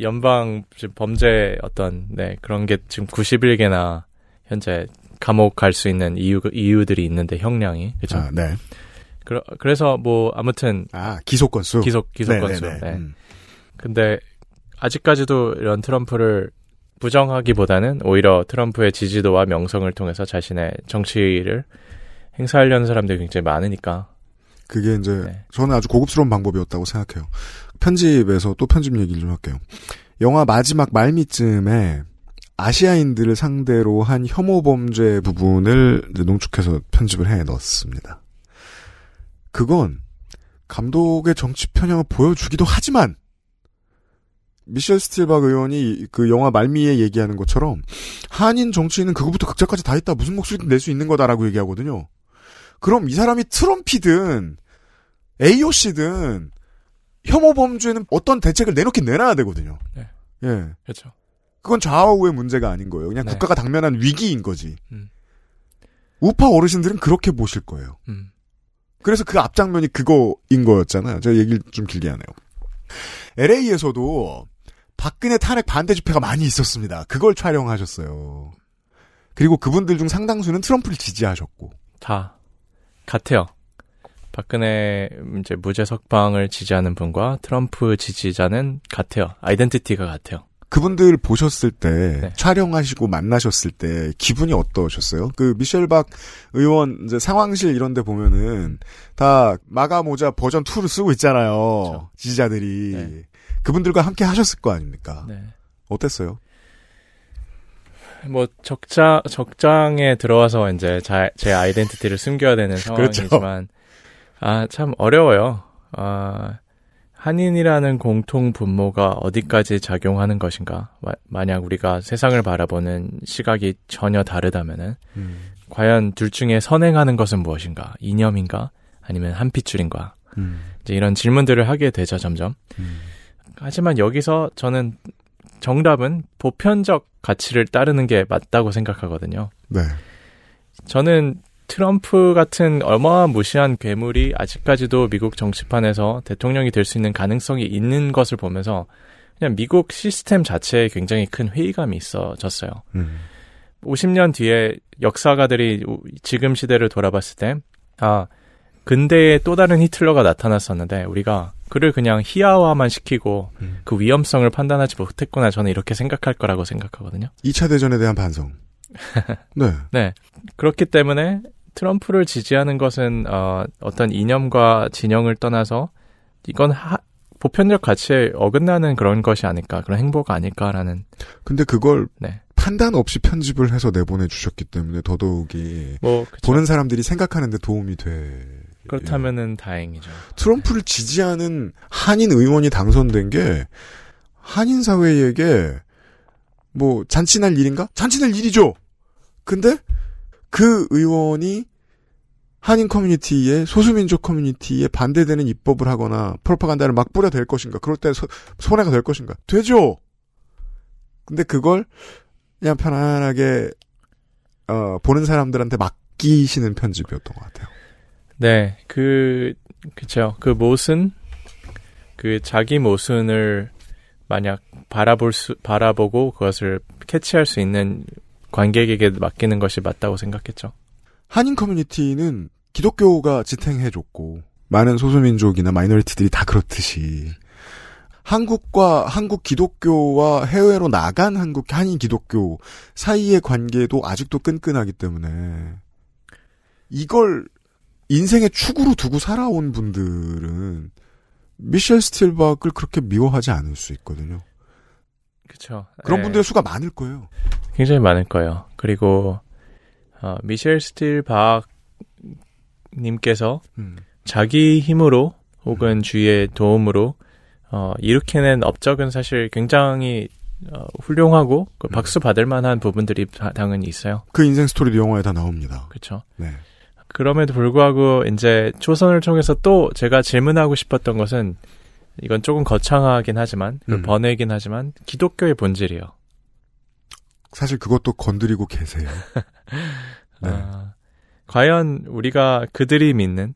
연방 범죄 어떤 네 그런 게 지금 91개나 현재 감옥 갈 수 있는 이유 이유들이 있는데 형량이 그렇죠. 아, 네. 그러, 그래서 뭐 아무튼 아 기소 건수. 기소 기소 네, 건수. 네, 네. 네. 음. 근데 아직까지도 이런 트럼프를 부정하기보다는 오히려 트럼프의 지지도와 명성을 통해서 자신의 정치를 행사하려는 사람들이 굉장히 많으니까 그게 이제 네. 저는 아주 고급스러운 방법이었다고 생각해요. 편집에서 또 편집 얘기를 좀 할게요. 영화 마지막 말미쯤에 아시아인들을 상대로 한 혐오 범죄 부분을 농축해서 편집을 해 넣었습니다. 그건 감독의 정치 편향을 보여주기도 하지만 미셸 스틸박 의원이 그 영화 말미에 얘기하는 것처럼 한인 정치인은 그거부터 극자까지 다 있다 무슨 목소리든 낼수 있는 거다라고 얘기하거든요. 그럼 이 사람이 트럼피든 AOC든 혐오 범죄는 어떤 대책을 내놓긴 내놔야 되거든요. 네. 예. 그렇죠. 그건 좌우의 문제가 아닌 거예요. 그냥 네. 국가가 당면한 위기인 거지. 음. 우파 어르신들은 그렇게 보실 거예요. 음. 그래서 그 앞장면이 그거인 거였잖아요. 제가 얘기를 좀 길게 하네요. LA에서도 박근혜 탄핵 반대 집회가 많이 있었습니다. 그걸 촬영하셨어요. 그리고 그분들 중 상당수는 트럼프를 지지하셨고. 다 같아요. 박근혜 이제 무죄 석방을 지지하는 분과 트럼프 지지자는 같아요. 아이덴티티가 같아요. 그분들 보셨을 때 네. 촬영하시고 만나셨을 때 기분이 어떠셨어요? 그 미셸 박 의원 이제 상황실 이런 데 보면은 다 마가 모자 버전 2를 쓰고 있잖아요. 그렇죠. 지지자들이 네. 그분들과 함께 하셨을 거 아닙니까? 네. 어땠어요? 뭐 적장 적장에 들어와서 이제 자, 제 아이덴티티를 숨겨야 되는 그렇죠. 상황이지만 아참 어려워요. 아 한인이라는 공통 분모가 어디까지 작용하는 것인가? 마- 만약 우리가 세상을 바라보는 시각이 전혀 다르다면은 음. 과연 둘 중에 선행하는 것은 무엇인가? 이념인가? 아니면 한 핏줄인가? 음. 이제 이런 질문들을 하게 되죠, 점점. 하지만 여기서 저는 정답은 보편적 가치를 따르는 게 맞다고 생각하거든요. 네. 저는 트럼프 같은 어마무시한 괴물이 아직까지도 미국 정치판에서 대통령이 될 수 있는 가능성이 있는 것을 보면서 그냥 미국 시스템 자체에 굉장히 큰 회의감이 있어졌어요. 음. 50년 뒤에 역사가들이 우- 지금 시대를 돌아봤을 때, 아, 근대에 또 다른 히틀러가 나타났었는데, 우리가 그를 그냥 희화화만 시키고 음. 그 위험성을 판단하지 못했구나. 저는 이렇게 생각할 거라고 생각하거든요. 2차 대전에 대한 반성. 네. 네. 그렇기 때문에 트럼프를 지지하는 것은, 어, 어떤 이념과 진영을 떠나서 이건 하, 보편적 가치에 어긋나는 그런 것이 아닐까, 그런 행보가 아닐까라는, 근데 그걸 네. 판단 없이 편집을 해서 내보내 주셨기 때문에 더더욱이 뭐. 보는 사람들이 생각하는데 도움이 돼. 그렇다면은 다행이죠. 트럼프를 지지하는 한인 의원이 당선된 게 한인 사회에게 뭐 잔치 날 일인가? 잔치 날 일이죠. 근데 그 의원이 한인 커뮤니티에 소수민족 커뮤니티에 반대되는 입법을 하거나 프로파간다를 막 뿌려댈 것인가? 그럴 때 소, 손해가 될 것인가? 되죠. 근데 그걸 그냥 편안하게 어, 보는 사람들한테 맡기시는 편집이었던 것 같아요. 네, 그 그쵸. 그 모순 그 자기 모순을 만약 바라볼 수 바라보고 그것을 캐치할 수 있는 관객에게 맡기는 것이 맞다고 생각했죠. 한인 커뮤니티는 기독교가 지탱해줬고 많은 소수민족이나 마이너리티들이 다 그렇듯이 한국과 한국 기독교와 해외로 나간 한국 한인 기독교 사이의 관계도 아직도 끈끈하기 때문에 이걸 인생의 축으로 두고 살아온 분들은 미셸 스틸박을 그렇게 미워하지 않을 수 있거든요. 그렇죠. 그런 분들의 수가 많을 거예요. 굉장히 많을 거예요. 그리고 어, 미셸 스틸 박 님께서 음. 자기 힘으로 혹은 주위의 도움으로 어, 일으켜낸 업적은 사실 굉장히 어, 훌륭하고 그 박수 받을 만한 부분들이 다, 당연히 있어요. 그 인생 스토리도 영화에 다 나옵니다. 그렇죠. 네. 그럼에도 불구하고 이제 초선을 통해서 또 제가 질문하고 싶었던 것은 이건 조금 거창하긴 하지만 그 음. 번외긴 하지만 기독교의 본질이에요. 사실 그것도 건드리고 계세요. 네. 아, 과연 우리가 그들이 믿는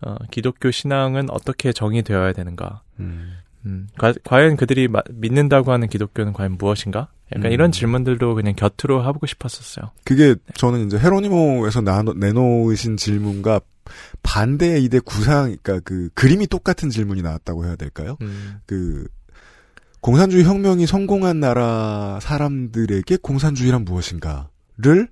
어, 기독교 신앙은 어떻게 정의되어야 되는가? 음. 음, 과, 과연 그들이 마, 믿는다고 하는 기독교는 과연 무엇인가? 약간 음. 이런 질문들도 그냥 곁으로 하고 싶었었어요. 그게 저는 이제 헤로니모에서 나, 내놓으신 질문과 반대의 이대 구상, 그러니까 그 그림이 똑같은 질문이 나왔다고 해야 될까요? 음, 그 공산주의 혁명이 성공한 나라 사람들에게 공산주의란 무엇인가를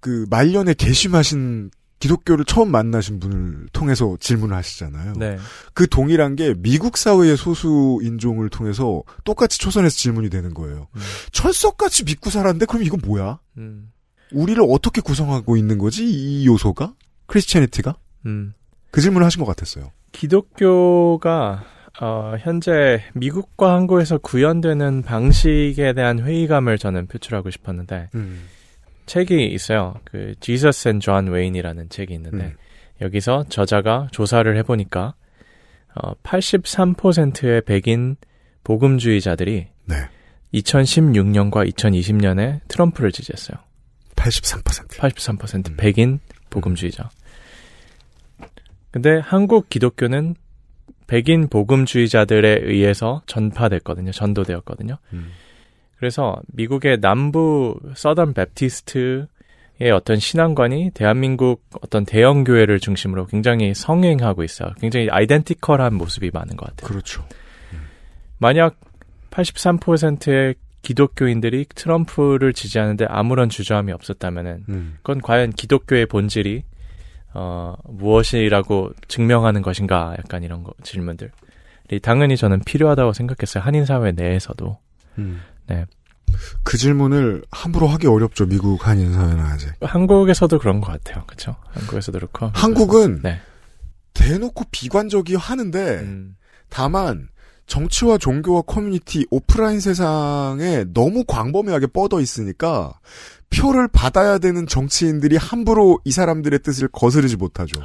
그 말년에 개심하신 기독교를 처음 만나신 분을 통해서 질문을 하시잖아요. 네. 그 동일한 게 미국 사회의 소수 인종을 통해서 똑같이 초선에서 질문이 되는 거예요. 음. 철석같이 믿고 살았는데 그럼 이건 뭐야? 음, 우리를 어떻게 구성하고 있는 거지? 이 요소가? 크리스티애니티가? 음. 그 질문을 하신 것 같았어요. 기독교가 어, 현재 미국과 한국에서 구현되는 방식에 대한 회의감을 저는 표출하고 싶었는데 음. 책이 있어요. 그 Jesus and John Wayne이라는 책이 있는데 음. 여기서 저자가 조사를 해보니까 어, 83%의 백인 복음주의자들이 네. 2016년과 2020년에 트럼프를 지지했어요. 83%. 83% 음. 백인 복음주의자. 근데 한국 기독교는 백인 복음주의자들에 의해서 전파됐거든요. 전도되었거든요. 음. 그래서 미국의 남부 서던 베프티스트의 어떤 신앙관이 대한민국 어떤 대형 교회를 중심으로 굉장히 성행하고 있어요. 굉장히 아이덴티컬한 모습이 많은 것 같아요. 그렇죠. 만약 83%의 기독교인들이 트럼프를 지지하는데 아무런 주저함이 없었다면은 음. 그건 과연 기독교의 본질이 어, 무엇이라고 증명하는 것인가? 약간 이런 거, 질문들. 당연히 저는 필요하다고 생각했어요. 한인 사회 내에서도. 음. 네. 그 질문을 함부로 하기 어렵죠. 미국 한인 사회는 아직. 한국에서도 그런 것 같아요. 그렇죠? 한국에서도 그렇고. 한국은 네. 대놓고 비관적이 하는데 음, 다만 정치와 종교와 커뮤니티 오프라인 세상에 너무 광범위하게 뻗어 있으니까 표를 받아야 되는 정치인들이 함부로 이 사람들의 뜻을 거스르지 못하죠.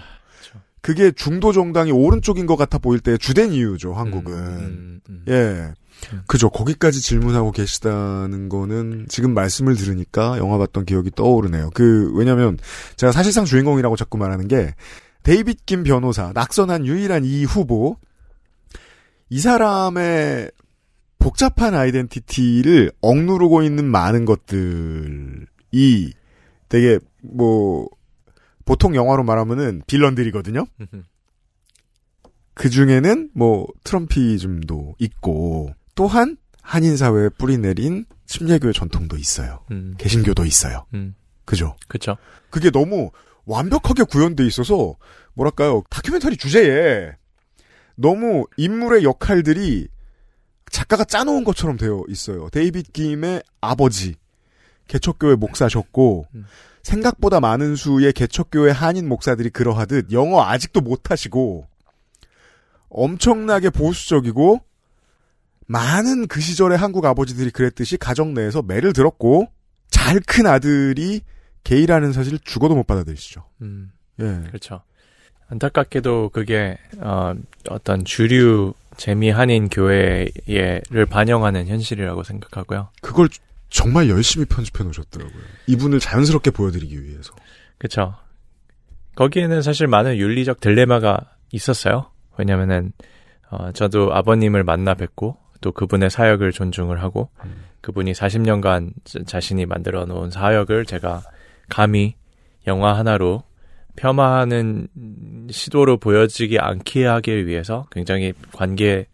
그게 중도 정당이 오른쪽인 것 같아 보일 때의 주된 이유죠. 한국은. 음, 음, 음. 예. 음. 그죠. 거기까지 질문하고 계시다는 거는 지금 말씀을 들으니까 영화 봤던 기억이 떠오르네요. 그, 왜냐면 제가 사실상 주인공이라고 자꾸 말하는 게 데이빗 김 변호사, 낙선한 유일한 이 후보, 이 사람의 복잡한 아이덴티티를 억누르고 있는 많은 것들이 되게 뭐 보통 영화로 말하면은 빌런들이거든요. 그 중에는 뭐 트럼피즘도 있고 또한 한인 사회에 뿌리 내린 침례교의 전통도 있어요. 음, 개신교도 있어요. 음, 그죠? 그쵸. 그게 너무 완벽하게 구현돼 있어서 뭐랄까요 다큐멘터리 주제에 너무 인물의 역할들이 작가가 짜놓은 것처럼 되어 있어요. 데이빗 김의 아버지 개척교회 목사셨고 음. 생각보다 많은 수의 개척교회 한인 목사들이 그러하듯 영어 아직도 못하시고 엄청나게 보수적이고 많은 그 시절의 한국 아버지들이 그랬듯이 가정 내에서 매를 들었고 잘 큰 아들이 게이라는 사실을 죽어도 못 받아들이시죠. 음, 예. 그렇죠. 안타깝게도 그게 어, 어떤 주류 재미 한인 교회를 반영하는 현실이라고 생각하고요. 그걸 정말 열심히 편집해 놓으셨더라고요. 이분을 자연스럽게 보여드리기 위해서. 그렇죠. 거기에는 사실 많은 윤리적 딜레마가 있었어요. 왜냐면은 어, 저도 아버님을 만나 뵙고 또 그분의 사역을 존중을 하고 그분이 40년간 자신이 만들어 놓은 사역을 제가 감히 영화 하나로 폄하하는 시도로 보여지지 않게 하기 위해서 굉장히 관계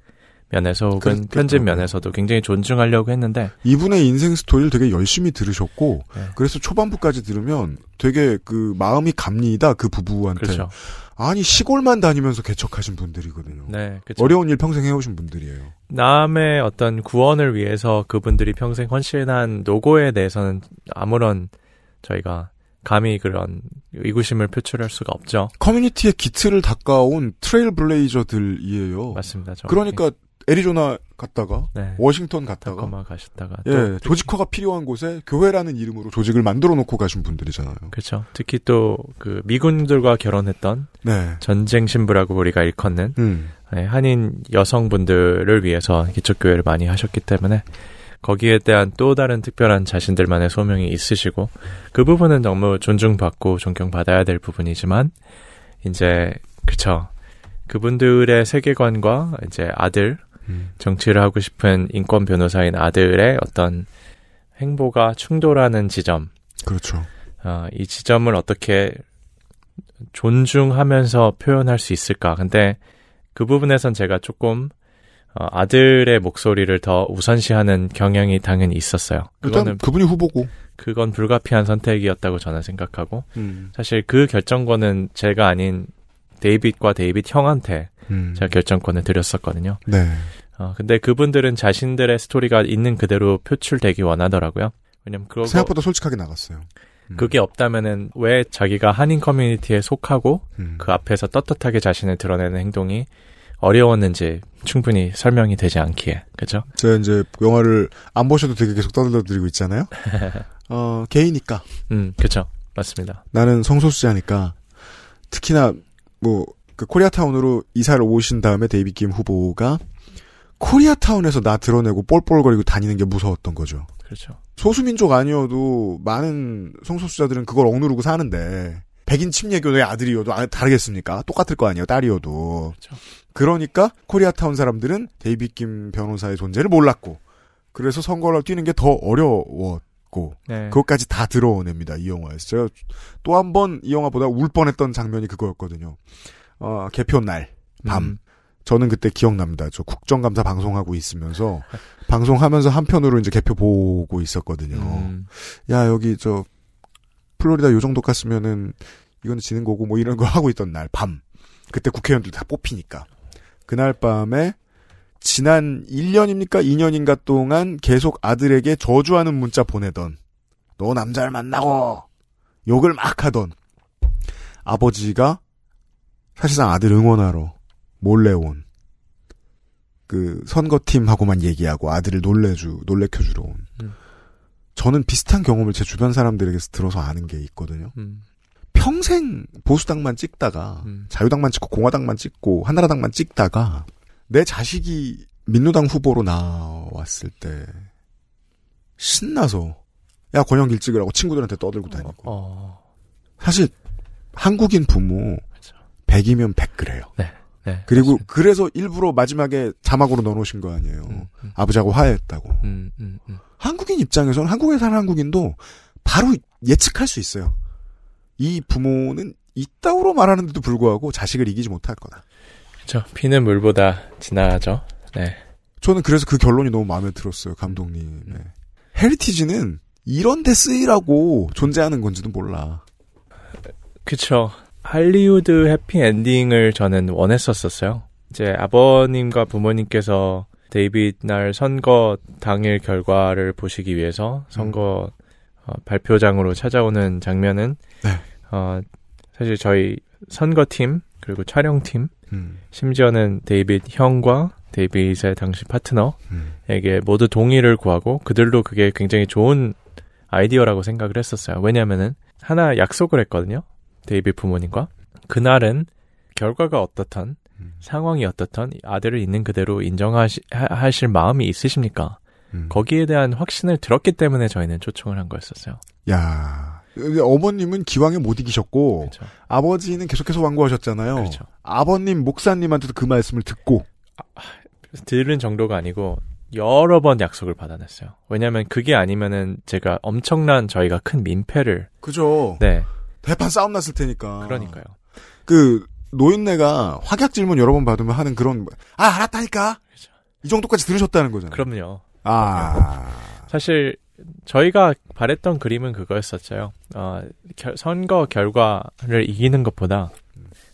면에서 혹은 그, 편집 그, 면에서도 굉장히 존중하려고 했는데 이분의 인생 스토리를 되게 열심히 들으셨고 네. 그래서 초반부까지 들으면 되게 그 마음이 갑니다 그 부부한테 그렇죠. 아니 시골만 다니면서 개척하신 분들이거든요. 네, 그렇죠. 어려운 일 평생 해오신 분들이에요. 남의 어떤 구원을 위해서 그분들이 평생 헌신한 노고에 대해서는 아무런 저희가 감히 그런 의구심을 표출할 수가 없죠. 커뮤니티의 기틀을 닦아온 trailblazer들이에요. 맞습니다. 정확히. 그러니까 애리조나 갔다가 네. 워싱턴 갔다가 가셨다가 예 또 조직화가 필요한 곳에 교회라는 이름으로 조직을 만들어 놓고 가신 분들이잖아요. 그렇죠. 특히 또 그 미군들과 결혼했던 네. 전쟁 신부라고 우리가 일컫는 음. 네, 한인 여성분들을 위해서 기초 교회를 많이 하셨기 때문에 거기에 대한 또 다른 특별한 자신들만의 소명이 있으시고 그 부분은 너무 존중받고 존경받아야 될 부분이지만 이제 그쵸 그분들의 세계관과 이제 아들 음. 정치를 하고 싶은 인권 변호사인 아들의 어떤 행보가 충돌하는 지점 그렇죠. 어, 이 지점을 어떻게 존중하면서 표현할 수 있을까? 근데 그 부분에선 제가 조금 어, 아들의 목소리를 더 우선시하는 경향이 당연히 있었어요. 그거는 그분이 후보고. 그건 불가피한 선택이었다고 저는 생각하고 음. 사실 그 결정권은 제가 아닌 데이빗과 데이빗 형한테 음. 제가 결정권을 드렸었거든요. 네. 어, 근데 그분들은 자신들의 스토리가 있는 그대로 표출되기 원하더라고요. 왜냐면 그거 생각보다 솔직하게 나갔어요. 음. 그게 없다면은 왜 자기가 한인 커뮤니티에 속하고 음. 그 앞에서 떳떳하게 자신을 드러내는 행동이 어려웠는지 충분히 설명이 되지 않기에 그죠? 제가 이제 영화를 안 보셔도 되게 계속 떠들어드리고 있잖아요. 어 게이니까 음, 그죠, 맞습니다. 나는 성소수자니까 특히나 뭐 그 코리아타운으로 이사를 오신 다음에 데이빗 김 후보가 코리아타운에서 나 드러내고 뻘뻘거리고 다니는 게 무서웠던 거죠. 그렇죠. 소수민족 아니어도 많은 성소수자들은 그걸 억누르고 사는데 백인 침례교도의 아들이어도 아, 다르겠습니까? 똑같을 거 아니에요, 딸이어도. 그렇죠. 그러니까 코리아타운 사람들은 데이빗 김 변호사의 존재를 몰랐고 그래서 선거를 뛰는 게 더 어려웠고 네. 그것까지 다 드러냅니다 이 영화에서 제가 또 한 번 이 영화보다 울 뻔했던 장면이 그거였거든요. 어, 개표 날 밤. 음. 저는 그때 기억납니다. 저 국정감사 방송하고 있으면서 방송하면서 한편으로 이제 개표 보고 있었거든요. 음, 야 여기 저 플로리다 요 정도 갔으면은 이거는 지는 거고 뭐 이런 거 하고 있던 날 밤. 그때 국회의원들 다 뽑히니까 그날 밤에 지난 1년입니까 2년인가 동안 계속 아들에게 저주하는 문자 보내던 너 남자를 만나고 욕을 막 하던 아버지가 사실상 아들 응원하러 몰래 온 그 선거팀하고만 얘기하고 아들을 놀래주 놀래켜주러 온 음. 저는 비슷한 경험을 제 주변 사람들에게서 들어서 아는 게 있거든요. 음, 평생 보수당만 찍다가 음. 자유당만 찍고 공화당만 찍고 한나라당만 찍다가 내 자식이 민노당 후보로 나왔을 때 신나서 야 권영길 찍으라고 친구들한테 떠들고 다니고 어, 사실 한국인 부모 100이면 100 그래요. 네, 네. 그리고 그래서 일부러 마지막에 자막으로 넣어놓으신 거 아니에요. 음, 음, 아버지하고 화해했다고. 음, 음, 음. 한국인 입장에서는 한국에 사는 한국인도 바로 예측할 수 있어요. 이 부모는 이따구로 말하는데도 불구하고 자식을 이기지 못할 거다. 그렇죠. 피는 물보다 진하죠. 네. 저는 그래서 그 결론이 너무 마음에 들었어요, 감독님. heritage는 이런 데 쓰이라고 존재하는 건지도 몰라. 그쵸. 할리우드 해피 엔딩을 저는 원했었었어요. 이제 아버님과 부모님께서 데이빗 날 선거 당일 결과를 보시기 위해서 선거 어, 발표장으로 찾아오는 장면은 네. 어, 사실 저희 선거팀 그리고 촬영팀 음, 심지어는 데이빗 형과 데이빗의 당시 파트너에게 음. 모두 동의를 구하고 그들도 그게 굉장히 좋은 아이디어라고 생각을 했었어요. 왜냐면은 하나 약속을 했거든요. 데이빗 부모님과 그날은 결과가 어떻던 상황이 어떻던 아들을 있는 그대로 인정하실 마음이 있으십니까? 음. 거기에 대한 확신을 들었기 때문에 저희는 초청을 한 거였었어요. 야 어머님은 기왕에 못 이기셨고 그렇죠. 아버지는 계속해서 완고하셨잖아요. 그렇죠. 아버님 목사님한테도 그 말씀을 듣고 들은 정도가 아니고 여러 번 약속을 받아냈어요. 왜냐하면 그게 아니면은 제가 엄청난 저희가 큰 민폐를 그죠. 네 대판 싸움 났을 테니까. 그러니까요. 그 노인네가 확약 질문 여러 번 받으면 하는 그런 아 알았다니까. 이 정도까지 들으셨다는 거잖아요. 그럼요. 아 사실 저희가 바랬던 그림은 그거였었죠. 어, 결- 선거 결과를 이기는 것보다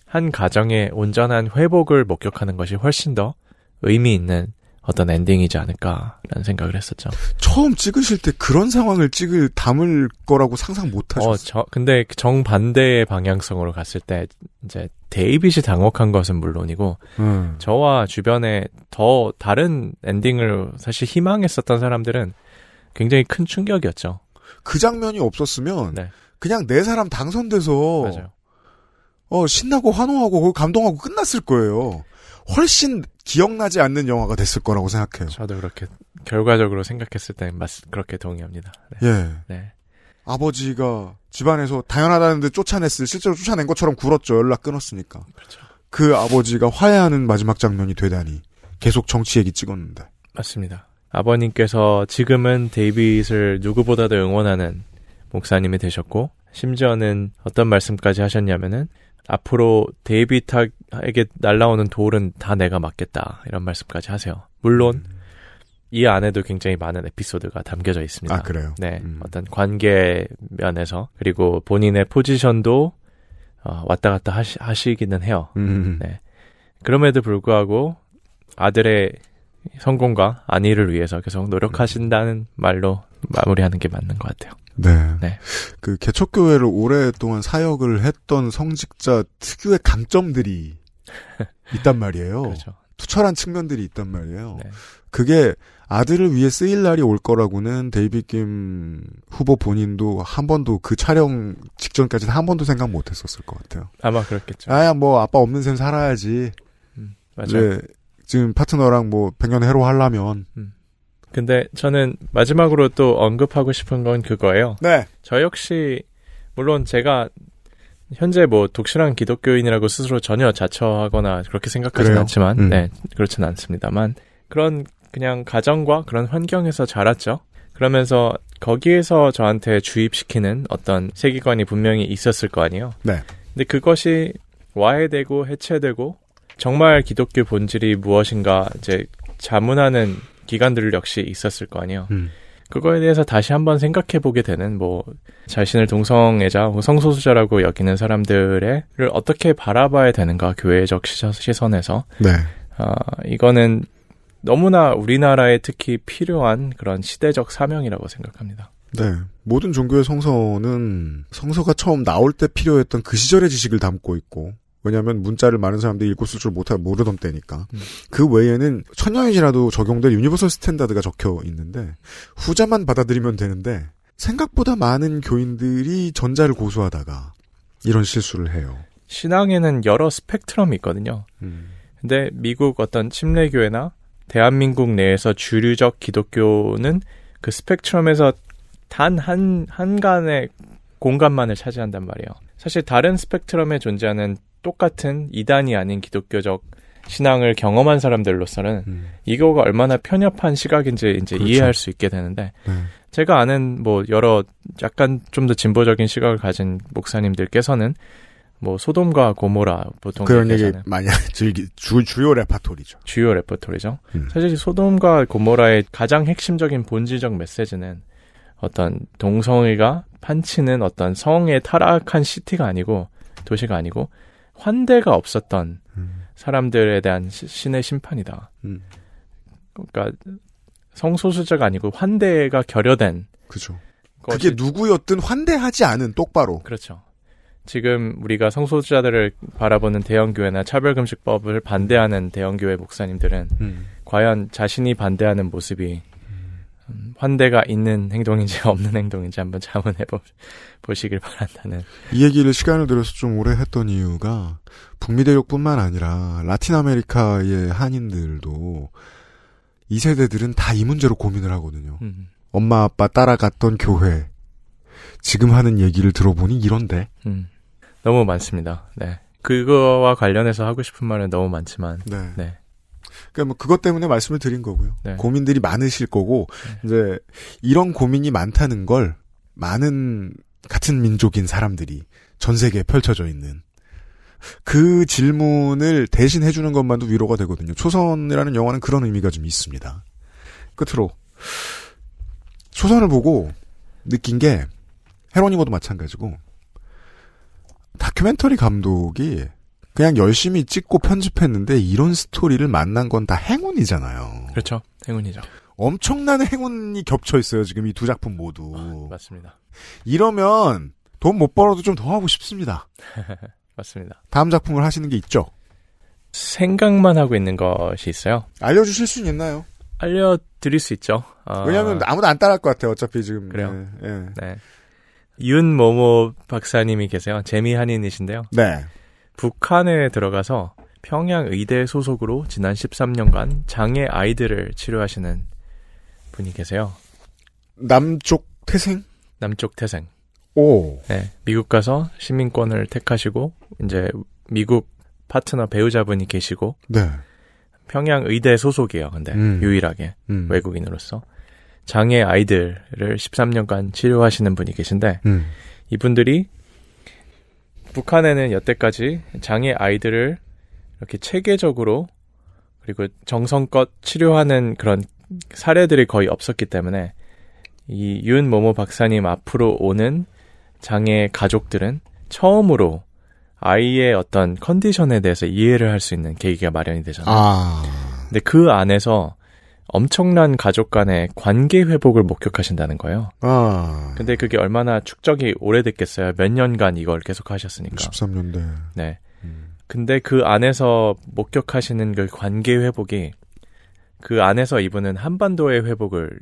한 가정의 온전한 회복을 목격하는 것이 훨씬 더 의미 있는 어떤 엔딩이지 않을까라는 생각을 했었죠. 처음 찍으실 때 그런 상황을 찍을 담을 거라고 상상 못 하셨어요. 어, 저, 근데 정 반대의 방향성으로 갔을 때 이제 데이빗이 당혹한 것은 물론이고 음. 저와 주변에 더 다른 엔딩을 사실 희망했었던 사람들은 굉장히 큰 충격이었죠. 그 장면이 없었으면 네. 그냥 네 사람 당선돼서 맞아요. 어 신나고 환호하고 감동하고 끝났을 거예요. 훨씬 기억나지 않는 영화가 됐을 거라고 생각해요. 저도 그렇게 결과적으로 생각했을 때 맞, 그렇게 동의합니다. 네. 예. 네. 아버지가 집안에서 당연하다는데 쫓아냈을 실제로 쫓아낸 것처럼 굴었죠. 연락 끊었으니까. 그 아버지가 화해하는 마지막 장면이 되다니 계속 정치 얘기 찍었는데. 맞습니다. 아버님께서 지금은 데이빗을 누구보다도 응원하는 목사님이 되셨고 심지어는 어떤 말씀까지 하셨냐면은 앞으로 데이빗에게 날라오는 돌은 다 내가 맞겠다 이런 말씀까지 하세요. 물론 이 안에도 굉장히 많은 에피소드가 담겨져 있습니다. 아 그래요. 네, 어떤 관계 면에서 그리고 본인의 포지션도 어, 왔다 갔다 하시, 하시 기는 해요. 음. 네. 그럼에도 불구하고 아들의 성공과 안위를 위해서 계속 노력하신다는 말로 마무리하는 게 맞는 것 같아요. 네. 네. 그 개척교회를 오랫동안 사역을 했던 성직자 특유의 강점들이 있단 말이에요. 그렇죠. 투철한 측면들이 있단 말이에요. 네. 그게 아들을 위해 쓰일 날이 올 거라고는 데이빗 김 후보 본인도 한 번도 그 촬영 직전까지는 한 번도 생각 못 했었을 것 같아요. 아마 그렇겠죠. 아야 뭐 아빠 없는 셈 살아야지. 맞아요. 이제 지금 파트너랑 뭐 백년 해로 하려면 근데 저는 마지막으로 또 언급하고 싶은 건 그거예요. 네. 저 역시 물론 제가 현재 뭐 독실한 기독교인이라고 스스로 전혀 자처하거나 그렇게 생각하진 그래요? 않지만, 음. 네, 그렇진 않습니다만 그런 그냥 가정과 그런 환경에서 자랐죠. 그러면서 거기에서 저한테 주입시키는 어떤 세계관이 분명히 있었을 거 아니에요. 네. 근데 그것이 와해되고 해체되고 정말 기독교 본질이 무엇인가 이제 자문하는 기관들 역시 있었을 거 아니에요. 음. 그거에 대해서 다시 한번 생각해 보게 되는 뭐 자신을 동성애자, 혹은 성소수자라고 여기는 사람들을 어떻게 바라봐야 되는가 교회적 시선- 시선에서 네. 아 이거는 너무나 우리나라에 특히 필요한 그런 시대적 사명이라고 생각합니다. 네. 모든 종교의 성서는 성서가 처음 나올 때 필요했던 그 시절의 지식을 담고 있고 왜냐하면 문자를 많은 사람들이 읽고 쓸 줄 못하 모르던 때니까 그 외에는 천년이 지나도 적용될 universal standard가 적혀 있는데 후자만 받아들이면 되는데 생각보다 많은 교인들이 전자를 고수하다가 이런 실수를 해요. 신앙에는 여러 스펙트럼이 있거든요. 근데 미국 어떤 침례교회나 대한민국 내에서 주류적 기독교는 그 스펙트럼에서 단 한, 한간의 공간만을 차지한단 말이에요. 사실 다른 스펙트럼에 존재하는 똑같은 이단이 아닌 기독교적 신앙을 경험한 사람들로서는 이거가 얼마나 편협한 시각인지 이제 그렇죠. 이해할 수 있게 되는데 네. 제가 아는 뭐 여러 약간 좀 더 진보적인 시각을 가진 목사님들께서는 뭐 소돔과 고모라 보통 그런 얘기. 많이 즐기 주, 주요 레파토리죠. 주요 레퍼토리죠. 음. 사실 소돔과 고모라의 가장 핵심적인 본질적 메시지는 어떤 동성애가 판치는 어떤 성의 타락한 city가 아니고 도시가 아니고 환대가 없었던 사람들에 대한 시- 신의 심판이다. 음. 그러니까 성소수자가 아니고 환대가 결여된 그죠. 그게 누구였든 환대하지 않은 똑바로. 그렇죠. 지금 우리가 성소수자들을 바라보는 대형교회나 차별금지법을 반대하는 대형교회 목사님들은 음. 과연 자신이 반대하는 모습이 음, 환대가 있는 행동인지 없는 행동인지 한번 자문해 보, 보시길 바란다는. 이 얘기를 시간을 들여서 좀 오래 했던 이유가 북미 대륙뿐만 아니라 라틴 아메리카의 한인들도 이 세대들은 다 이 문제로 고민을 하거든요. 음, 엄마 아빠 따라갔던 교회 지금 하는 얘기를 들어보니 이런데 음. 너무 많습니다. 네. 그거와 관련해서 하고 싶은 말은 너무 많지만. 네. 네. 그러니까 뭐 그것 때문에 말씀을 드린 거고요. 네. 고민들이 많으실 거고 이제 이런 고민이 많다는 걸 많은 같은 민족인 사람들이 전 세계에 펼쳐져 있는 그 질문을 대신 해주는 것만도 위로가 되거든요. 초선이라는 영화는 그런 의미가 좀 있습니다. 끝으로 초선을 보고 느낀 게 헤로니모도 마찬가지고 다큐멘터리 감독이 그냥 열심히 찍고 편집했는데 이런 스토리를 만난 건 다 행운이잖아요. 그렇죠. 행운이죠. 엄청난 행운이 겹쳐 있어요. 지금 이 두 작품 모두. 맞습니다. 이러면 돈 못 벌어도 좀 더 하고 싶습니다. 맞습니다. 다음 작품을 하시는 게 있죠. 생각만 하고 있는 것이 있어요. 알려주실 수 있나요? 알려드릴 수 있죠. 어, 왜냐하면 아무도 안 따라할 것 같아요. 어차피 지금. 그래요? 예, 예. 네. 윤모모 박사님이 계세요. 재미 한인이신데요. 네. 북한에 들어가서 평양 의대 소속으로 지난 13년간 장애 아이들을 치료하시는 분이 계세요. 남쪽 태생? 남쪽 태생. 오. 네. 미국 가서 시민권을 택하시고 이제 미국 파트너 배우자분이 계시고 네. 평양 의대 소속이에요. 근데 음. 유일하게 음. 외국인으로서 장애 아이들을 13년간 치료하시는 분이 계신데 음. 이분들이 북한에는 여태까지 장애 아이들을 이렇게 체계적으로 그리고 정성껏 치료하는 그런 사례들이 거의 없었기 때문에 이 윤모모 박사님 앞으로 오는 장애 가족들은 처음으로 아이의 어떤 컨디션에 대해서 이해를 할 수 있는 계기가 마련이 되잖아요. 아. 근데 그 안에서 엄청난 가족 간의 관계 회복을 목격하신다는 거예요. 아. 근데 그게 얼마나 축적이 오래됐겠어요. 몇 년간 이걸 계속 하셨으니까. 13년대. 네. 근데 그 안에서 목격하시는 그 관계 회복이 그 안에서 이분은 한반도의 회복을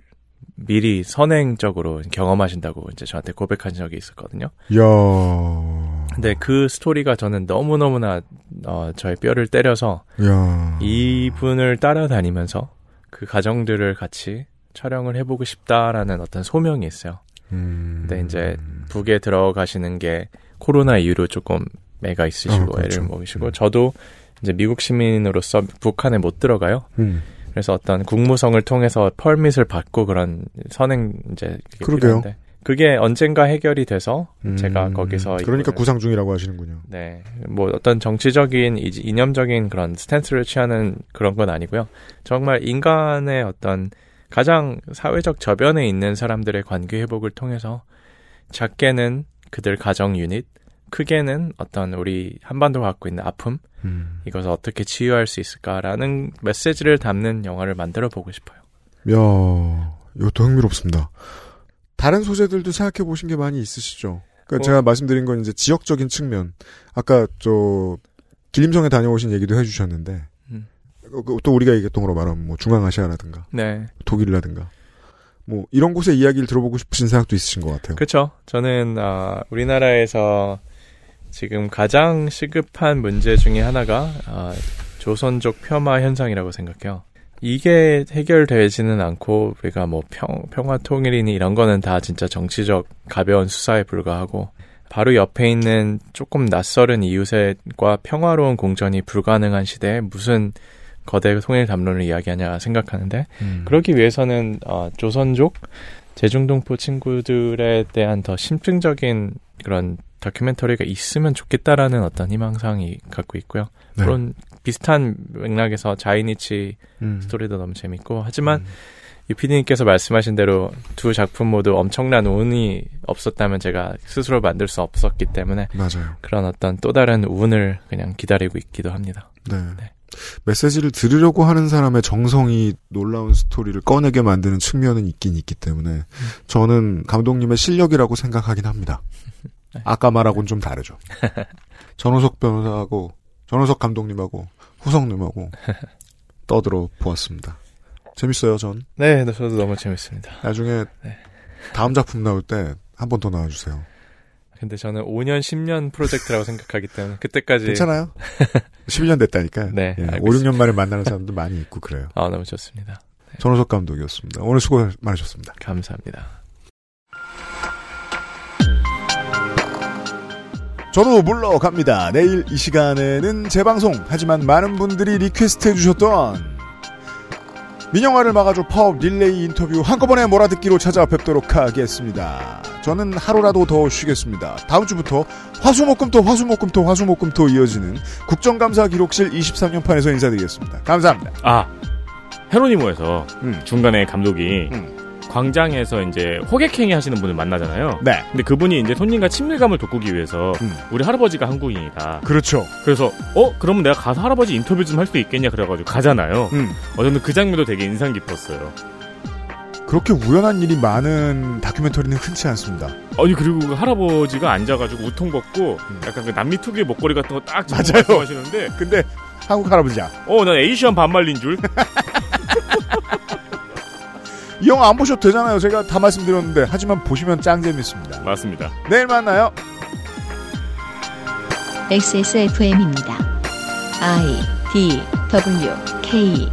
미리 선행적으로 경험하신다고 이제 저한테 고백한 적이 있었거든요. 야. 근데 그 스토리가 저는 너무너무나 어, 저의 뼈를 때려서 야. 이분을 따라다니면서 그 가정들을 같이 촬영을 해보고 싶다라는 어떤 소명이 있어요. 음. 근데 이제 북에 들어가시는 게 코로나 이후로 조금 애가 있으시고 아, 그렇죠. 애를 먹이시고 저도 이제 미국 시민으로서 북한에 못 들어가요. 음. 그래서 어떤 국무성을 통해서 펄밋을 받고 그런 선행 이제 그러게요. 필요한데 그게 언젠가 해결이 돼서 음. 제가 거기서 그러니까 구상 중이라고 하시는군요. 네, 뭐 어떤 정치적인 이념적인 그런 스탠스를 취하는 그런 건 아니고요. 정말 인간의 어떤 가장 사회적 저변에 있는 사람들의 관계 회복을 통해서 작게는 그들 가정 유닛, 크게는 어떤 우리 한반도가 갖고 있는 아픔 음. 이것을 어떻게 치유할 수 있을까라는 메시지를 담는 영화를 만들어 보고 싶어요. 야, 이것도 흥미롭습니다. 다른 소재들도 생각해 보신 게 많이 있으시죠? 그러니까 어. 제가 말씀드린 건 이제 지역적인 측면. 아까 저 길림성에 다녀오신 얘기도 해주셨는데 음. 어, 그또 우리가 얘기했던 거로 말하면 뭐 중앙아시아라든가 네, 독일이라든가 뭐 이런 곳의 이야기를 들어보고 싶으신 생각도 있으신 것 같아요. 그렇죠. 저는 아, 우리나라에서 지금 가장 시급한 문제 중에 하나가 아, 조선족 폄하 현상이라고 생각해요. 이게 해결되지는 않고 우리가 뭐 평, 평화 통일이니 이런 거는 다 진짜 정치적 가벼운 수사에 불과하고 바로 옆에 있는 조금 낯설은 이웃과 평화로운 공전이 불가능한 시대에 무슨 거대 통일 담론을 이야기하냐 생각하는데 음. 그러기 위해서는 어, 조선족 제중동포 친구들에 대한 더 심층적인 그런 다큐멘터리가 있으면 좋겠다라는 어떤 희망사항이 갖고 있고요. 네. 물론 비슷한 맥락에서 자이니치 음. 스토리도 너무 재밌고 하지만 유피디님께서 말씀하신 대로 두 작품 모두 엄청난 운이 없었다면 제가 스스로 만들 수 없었기 때문에 맞아요. 그런 어떤 또 다른 운을 그냥 기다리고 있기도 합니다. 네. 메시지를 들으려고 하는 사람의 정성이 놀라운 스토리를 꺼내게 만드는 측면은 있긴 있기 때문에 저는 감독님의 실력이라고 생각하긴 합니다. 아까 말하고는 좀 다르죠. 전호석 변호사하고 전호석 감독님하고 후성님하고 떠들어 보았습니다. 재밌어요, 전. 네, 네, 저도 너무 재밌습니다. 나중에 네. 다음 작품 나올 때 한 번 더 나와주세요. 근데 저는 5년, 10년 프로젝트라고 생각하기 때문에 그때까지 괜찮아요. 11년 됐다니까요. 네, 예, 5, 알겠습니다. 6년 만에 만나는 사람도 많이 있고 그래요. 아, 너무 좋습니다. 전후석 감독이었습니다. 오늘 수고 많으셨습니다. 감사합니다. 저도 물러갑니다. 내일 이 시간에는 재방송 하지만 많은 분들이 request 해주셨던 민영화를 막아줘 파업 릴레이 인터뷰 한꺼번에 몰아듣기로 찾아뵙도록 하겠습니다. 저는 하루라도 더 쉬겠습니다. 다음 주부터 화수목금토 화수목금토 화수목금토 이어지는 국정감사 기록실 23년판에서 인사드리겠습니다. 감사합니다. 아 헤로니모에서 음. 중간에 감독이 광장에서 이제 호객행위 하시는 분을 만나잖아요. 네. 근데 그분이 이제 손님과 친밀감을 돋구기 위해서 음. 우리 할아버지가 한국인이다. 그렇죠. 그래서 어 그러면 내가 가서 할아버지 인터뷰 좀 할 수 있겠냐 그래가지고 가잖아요. 음. 어 저는 그 장면도 되게 인상 깊었어요. 그렇게 우연한 일이 많은 다큐멘터리는 흔치 않습니다. 아니 그리고 그 할아버지가 앉아가지고 우통 벗고 약간 그 남미 특유의 목걸이 같은 거딱 음. 맞아요. 하시는데 근데 한국 할아버지야. 어난 에이시안 반말린 줄. 이 영화 안 보셔도 되잖아요. 제가 다 말씀드렸는데 하지만 보시면 짱 재밌습니다. 맞습니다. 내일 만나요. XSFM입니다. I D W K